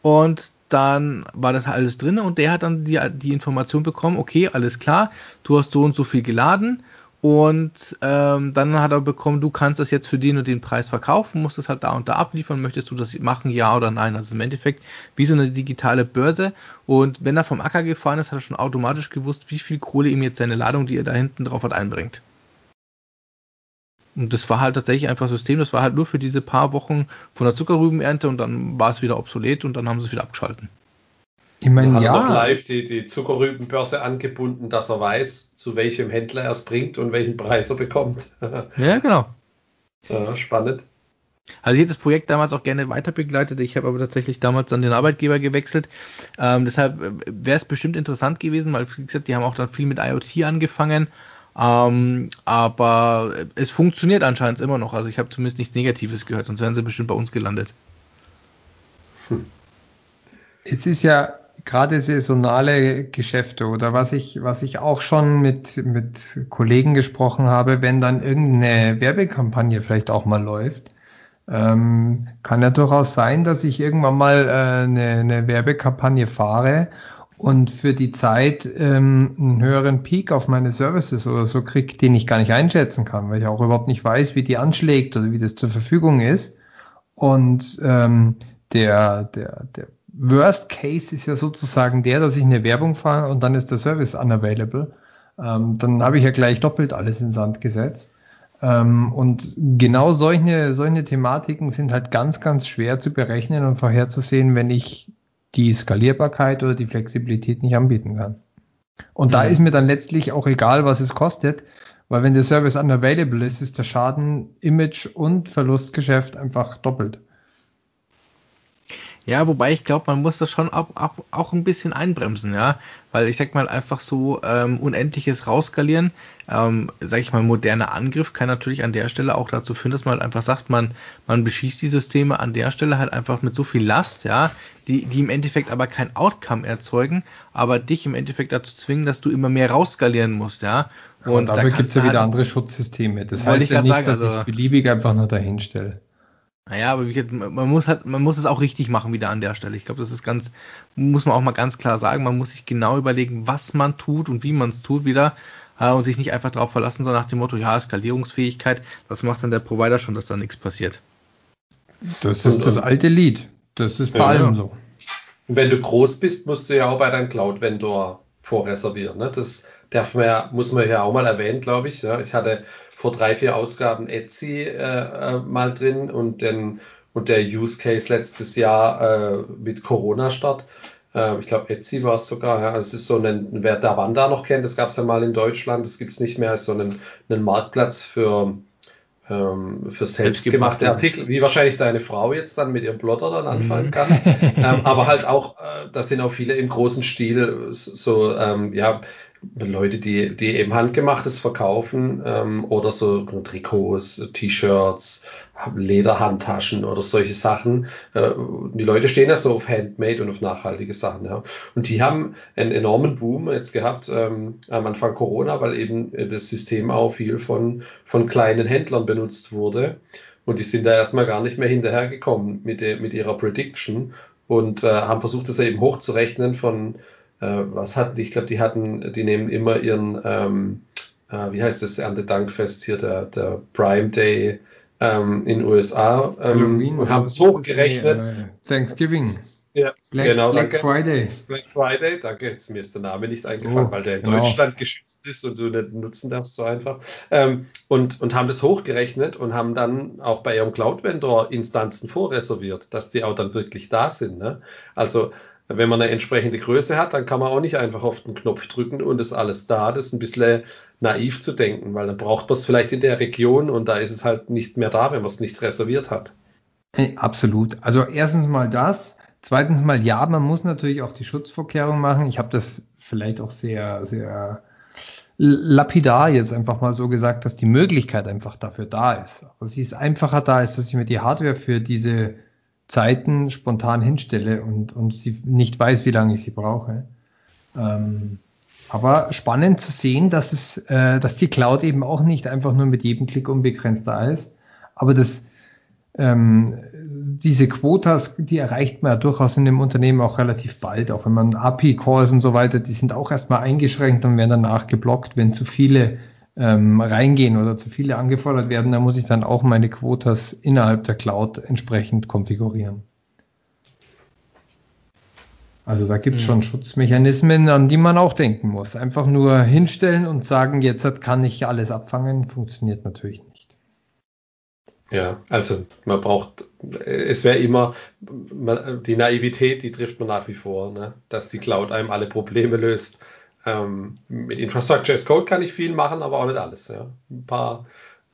Und dann war das alles drin und der hat dann die, die Information bekommen, okay, alles klar, du hast so und so viel geladen und ähm, dann hat er bekommen, du kannst das jetzt für den und den Preis verkaufen, musst es halt da und da abliefern, möchtest du das machen, ja oder nein. Also im Endeffekt wie so eine digitale Börse. Und wenn er vom Acker gefahren ist, hat er schon automatisch gewusst, wie viel Kohle ihm jetzt seine Ladung, die er da hinten drauf hat, einbringt. Und das war halt tatsächlich einfach System, das war halt nur für diese paar Wochen von der Zuckerrübenernte und dann war es wieder obsolet und dann haben sie es wieder abgeschalten. Ich meine, ja. Noch live die, die Zuckerrübenbörse angebunden, dass er weiß, zu welchem Händler er es bringt und welchen Preis er bekommt. *laughs* ja, genau. Ja, spannend. Also ich hätte das Projekt damals auch gerne weiter begleitet. Ich habe aber tatsächlich damals an den Arbeitgeber gewechselt. Ähm, deshalb äh, wäre es bestimmt interessant gewesen, weil wie gesagt, die haben auch dann viel mit IoT angefangen. Ähm, aber es funktioniert anscheinend immer noch. Also ich habe zumindest nichts Negatives gehört, sonst wären sie bestimmt bei uns gelandet. Hm. Es ist ja gerade saisonale Geschäfte oder was ich, was ich auch schon mit, mit Kollegen gesprochen habe, wenn dann irgendeine Werbekampagne vielleicht auch mal läuft, ähm, kann ja durchaus sein, dass ich irgendwann mal äh, eine, eine Werbekampagne fahre und für die Zeit ähm, einen höheren Peak auf meine Services oder so kriege, den ich gar nicht einschätzen kann, weil ich auch überhaupt nicht weiß, wie die anschlägt oder wie das zur Verfügung ist. Und ähm, der, der, der Worst Case ist ja sozusagen der, dass ich eine Werbung fahre und dann ist der Service unavailable. Ähm, dann habe ich ja gleich doppelt alles in Sand gesetzt. Ähm, und genau solche, solche Thematiken sind halt ganz, ganz schwer zu berechnen und vorherzusehen, wenn ich die Skalierbarkeit oder die Flexibilität nicht anbieten kann. Und mhm. da ist mir dann letztlich auch egal, was es kostet, weil wenn der Service unavailable ist, ist der Schaden Image und Verlustgeschäft einfach doppelt. Ja, wobei ich glaube, man muss das schon auch, auch, auch ein bisschen einbremsen, ja. Weil ich sag mal, einfach so ähm, unendliches Rauskalieren, ähm, sag ich mal, moderner Angriff kann natürlich an der Stelle auch dazu führen, dass man halt einfach sagt, man, man beschießt die Systeme an der Stelle halt einfach mit so viel Last, ja, die, die im Endeffekt aber kein Outcome erzeugen, aber dich im Endeffekt dazu zwingen, dass du immer mehr rauskalieren musst, ja. Und ja, dafür da gibt es ja wieder halt, andere Schutzsysteme. Das heißt ja nicht, sagen, dass also, ich beliebig einfach nur dahin stelle. Naja, aber man muss halt, man muss es auch richtig machen wieder an der Stelle. Ich glaube, das ist ganz, muss man auch mal ganz klar sagen. Man muss sich genau überlegen, was man tut und wie man es tut wieder äh, und sich nicht einfach darauf verlassen, so nach dem Motto, ja, Skalierungsfähigkeit, das macht dann der Provider schon, dass da nichts passiert. Das ist das alte Lied. Das ist bei ja, allem so. Und wenn du groß bist, musst du ja auch bei deinem Cloud-Vendor vorreservieren. Ne? Das darf man ja, muss man ja auch mal erwähnen, glaube ich. Ja? Ich hatte vor drei, vier Ausgaben Etsy äh, äh, mal drin und, den, und der Use Case letztes Jahr äh, mit Corona-Start. Äh, ich glaube, Etsy war es sogar. Ja? Also es ist so ein, wer da Wanda noch kennt, das gab es ja mal in Deutschland, das gibt es nicht mehr, ist so ein, ein Marktplatz für ähm, für selbstgemachte Artikel, wie wahrscheinlich deine Frau jetzt dann mit ihrem Plotter dann anfangen mhm. kann. ähm, aber halt auch, äh, das sind auch viele im großen Stil so, ähm, ja, Leute, die, die eben Handgemachtes verkaufen ähm, oder so Trikots, T-Shirts, Lederhandtaschen oder solche Sachen. Äh, die Leute stehen ja so auf Handmade und auf nachhaltige Sachen. Ja. Und die haben einen enormen Boom jetzt gehabt ähm, am Anfang Corona, weil eben das System auch viel von, von kleinen Händlern benutzt wurde. Und die sind da erstmal gar nicht mehr hinterhergekommen mit, de, mit ihrer Prediction und äh, haben versucht, das eben hochzurechnen von äh, was hatten die? Ich glaube, die hatten, die nehmen immer ihren, ähm, äh, wie heißt das Erntedankfest hier, der, der Prime Day ähm, in USA ähm, und haben es hochgerechnet. Äh, Thanksgiving. Ja, Black, genau, Black Friday. Black Friday, danke. Jetzt mir ist der Name nicht eingefallen, oh, weil der in genau. Deutschland geschützt ist und du nicht nutzen darfst so einfach. Ähm, und, und haben das hochgerechnet und haben dann auch bei ihrem Cloud-Vendor Instanzen vorreserviert, dass die auch dann wirklich da sind. Ne? Also wenn man eine entsprechende Größe hat, dann kann man auch nicht einfach auf den Knopf drücken und ist alles da. Das ist ein bisschen naiv zu denken, weil dann braucht man es vielleicht in der Region und da ist es halt nicht mehr da, wenn man es nicht reserviert hat. Hey, absolut. Also erstens mal das. Zweitens mal, ja, man muss natürlich auch die Schutzvorkehrungen machen. Ich habe das vielleicht auch sehr, sehr lapidar jetzt einfach mal so gesagt, dass die Möglichkeit einfach dafür da ist. Aber sie ist einfacher da, ist, dass ich mir die Hardware für diese Zeiten spontan hinstelle und, und sie nicht weiß, wie lange ich sie brauche. Ähm, aber spannend zu sehen, dass es, äh, dass die Cloud eben auch nicht einfach nur mit jedem Klick unbegrenzt da ist, aber dass ähm, diese Quotas, die erreicht man ja durchaus in dem Unternehmen auch relativ bald, auch wenn man API-Calls und so weiter, die sind auch erstmal eingeschränkt und werden danach geblockt, wenn zu viele ähm, reingehen oder zu viele angefordert werden, dann muss ich dann auch meine Quotas innerhalb der Cloud entsprechend konfigurieren. Also da gibt es mhm. schon Schutzmechanismen, an die man auch denken muss. Einfach nur hinstellen und sagen, jetzt kann ich alles abfangen, funktioniert natürlich nicht. Ja, also man braucht, es wäre immer, man, die Naivität, die trifft man nach wie vor, ne? dass die Cloud einem alle Probleme löst. Ähm, mit Infrastructure as Code kann ich viel machen, aber auch nicht alles. Ja. Ein paar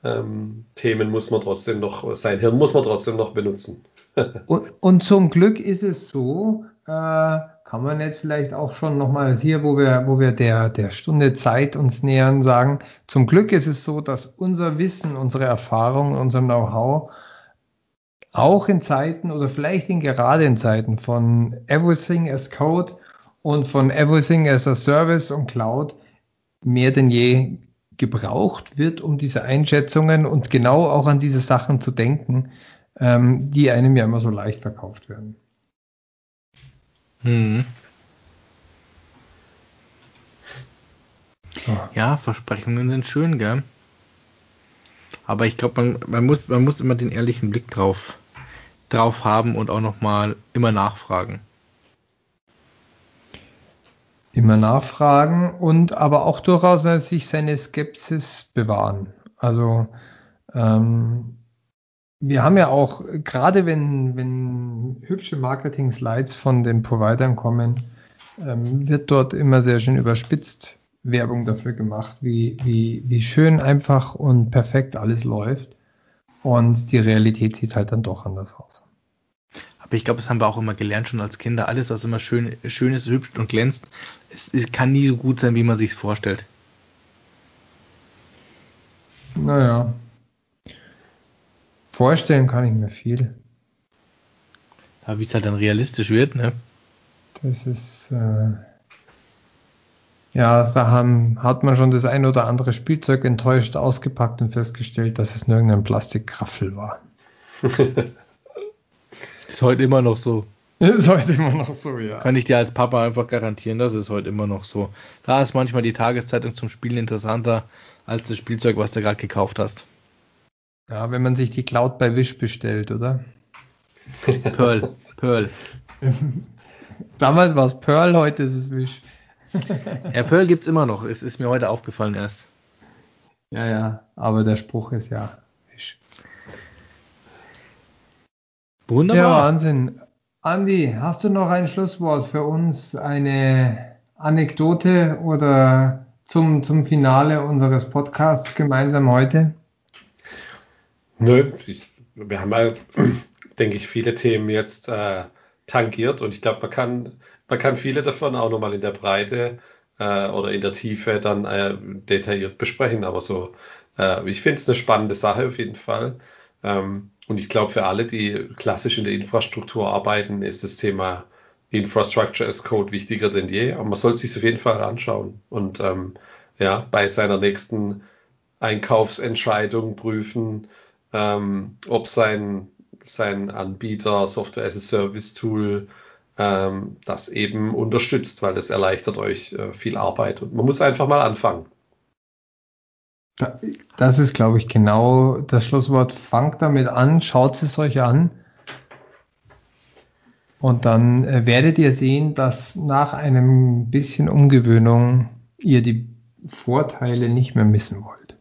ähm, Themen muss man trotzdem noch, sein Hirn muss man trotzdem noch benutzen. *laughs* und, und, zum Glück ist es so, äh, kann man jetzt vielleicht auch schon nochmal hier, wo wir, wo wir der, der Stunde Zeit uns nähern, sagen, zum Glück ist es so, dass unser Wissen, unsere Erfahrung, unser Know-how auch in Zeiten oder vielleicht in gerade in Zeiten von Everything as Code und von Everything as a Service und Cloud mehr denn je gebraucht wird, um diese Einschätzungen und genau auch an diese Sachen zu denken, ähm, die einem ja immer so leicht verkauft werden. Hm. Ja, Versprechungen sind schön, gell? Aber ich glaube, man, man, muss, man muss immer den ehrlichen Blick drauf, drauf haben und auch nochmal immer nachfragen immer nachfragen und aber auch durchaus sich seine Skepsis bewahren. Also ähm, wir haben ja auch, gerade wenn, wenn hübsche Marketing-Slides von den Providern kommen, ähm, wird dort immer sehr schön überspitzt Werbung dafür gemacht, wie, wie, wie schön einfach und perfekt alles läuft. Und die Realität sieht halt dann doch anders aus. Aber ich glaube, das haben wir auch immer gelernt schon als Kinder. Alles, was immer schön, schön ist, hübsch und glänzt, es, es kann nie so gut sein, wie man sich vorstellt. Naja. Vorstellen kann ich mir viel. Aber wie es halt dann realistisch wird, ne? Das ist. Äh ja, da haben, hat man schon das ein oder andere Spielzeug enttäuscht ausgepackt und festgestellt, dass es nur irgendein Plastikkraffel war. *laughs* Ist heute immer noch so. *laughs* Ist heute immer noch so, ja. Kann ich dir als Papa einfach garantieren, das ist heute immer noch so. Da ist manchmal die Tageszeitung zum Spielen interessanter als das Spielzeug, was du gerade gekauft hast. Ja, wenn man sich die Cloud bei Wish bestellt, oder? *laughs* Pearl, Pearl. *laughs* Damals war es Pearl, heute ist es Wish. ja, Pearl gibt es immer noch. Es ist mir heute aufgefallen erst. Ja, ja, aber der Spruch ist ja Wish. Wunderbar. Ja, Wahnsinn. Andi, hast du noch ein Schlusswort für uns? Eine Anekdote oder zum, zum Finale unseres Podcasts gemeinsam heute? Nö, ich, wir haben ja, *clears throat* denke ich, viele Themen jetzt äh, tangiert und ich glaube, man kann, man kann viele davon auch nochmal in der Breite äh, oder in der Tiefe dann äh, detailliert besprechen. Aber so, äh, ich finde es eine spannende Sache auf jeden Fall. Ähm, und ich glaube, für alle, die klassisch in der Infrastruktur arbeiten, ist das Thema Infrastructure as Code wichtiger denn je. Aber man sollte sich auf jeden Fall anschauen und ähm, ja, bei seiner nächsten Einkaufsentscheidung prüfen, ähm, ob sein, sein Anbieter Software as a Service Tool ähm, das eben unterstützt, weil das erleichtert euch äh, viel Arbeit und man muss einfach mal anfangen. Das ist, glaube ich, genau das Schlusswort. Fangt damit an, schaut es euch an. Und dann äh, werdet ihr sehen, dass nach einem bisschen Umgewöhnung ihr die Vorteile nicht mehr missen wollt.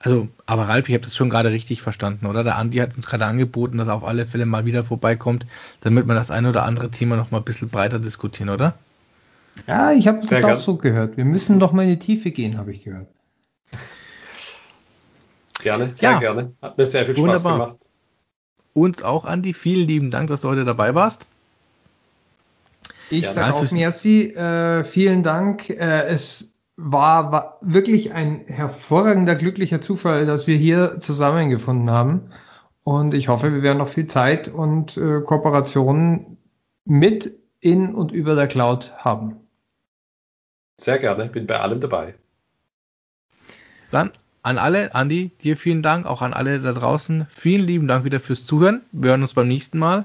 Also, aber Ralf, ich habe das schon gerade richtig verstanden, oder? Der Andi hat uns gerade angeboten, dass er auf alle Fälle mal wieder vorbeikommt, damit wir das ein oder andere Thema noch mal ein bisschen breiter diskutieren, oder? Ja, ich habe das auch so gehört. Wir müssen doch mal in die Tiefe gehen, habe ich gehört. Gerne, sehr ja. gerne. Hat mir sehr viel Spaß Wunderbar. gemacht. Und auch, Andi, vielen lieben Dank, dass du heute dabei warst. Ich sage auch merci, äh, vielen Dank. Äh, es war, war wirklich ein hervorragender, glücklicher Zufall, dass wir hier zusammengefunden haben. Und ich hoffe, wir werden noch viel Zeit und äh, Kooperationen mit, in und über der Cloud haben. Sehr gerne, bin bei allem dabei. Dann an alle, Andi, dir vielen Dank, auch an alle da draußen. Vielen lieben Dank wieder fürs Zuhören. Wir hören uns beim nächsten Mal.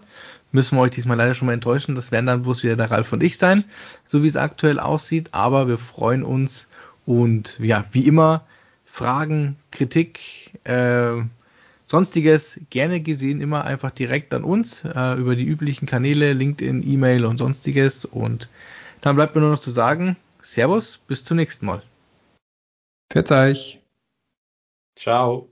Müssen wir euch diesmal leider schon mal enttäuschen. Das werden dann bloß wieder der Ralf und ich sein, so wie es aktuell aussieht. Aber wir freuen uns und ja, wie immer, Fragen, Kritik, äh, sonstiges gerne gesehen, immer einfach direkt an uns äh, über die üblichen Kanäle, LinkedIn, E-Mail und sonstiges. Und dann bleibt mir nur noch zu sagen, Servus, bis zum nächsten Mal. Pfiat euch. Ciao.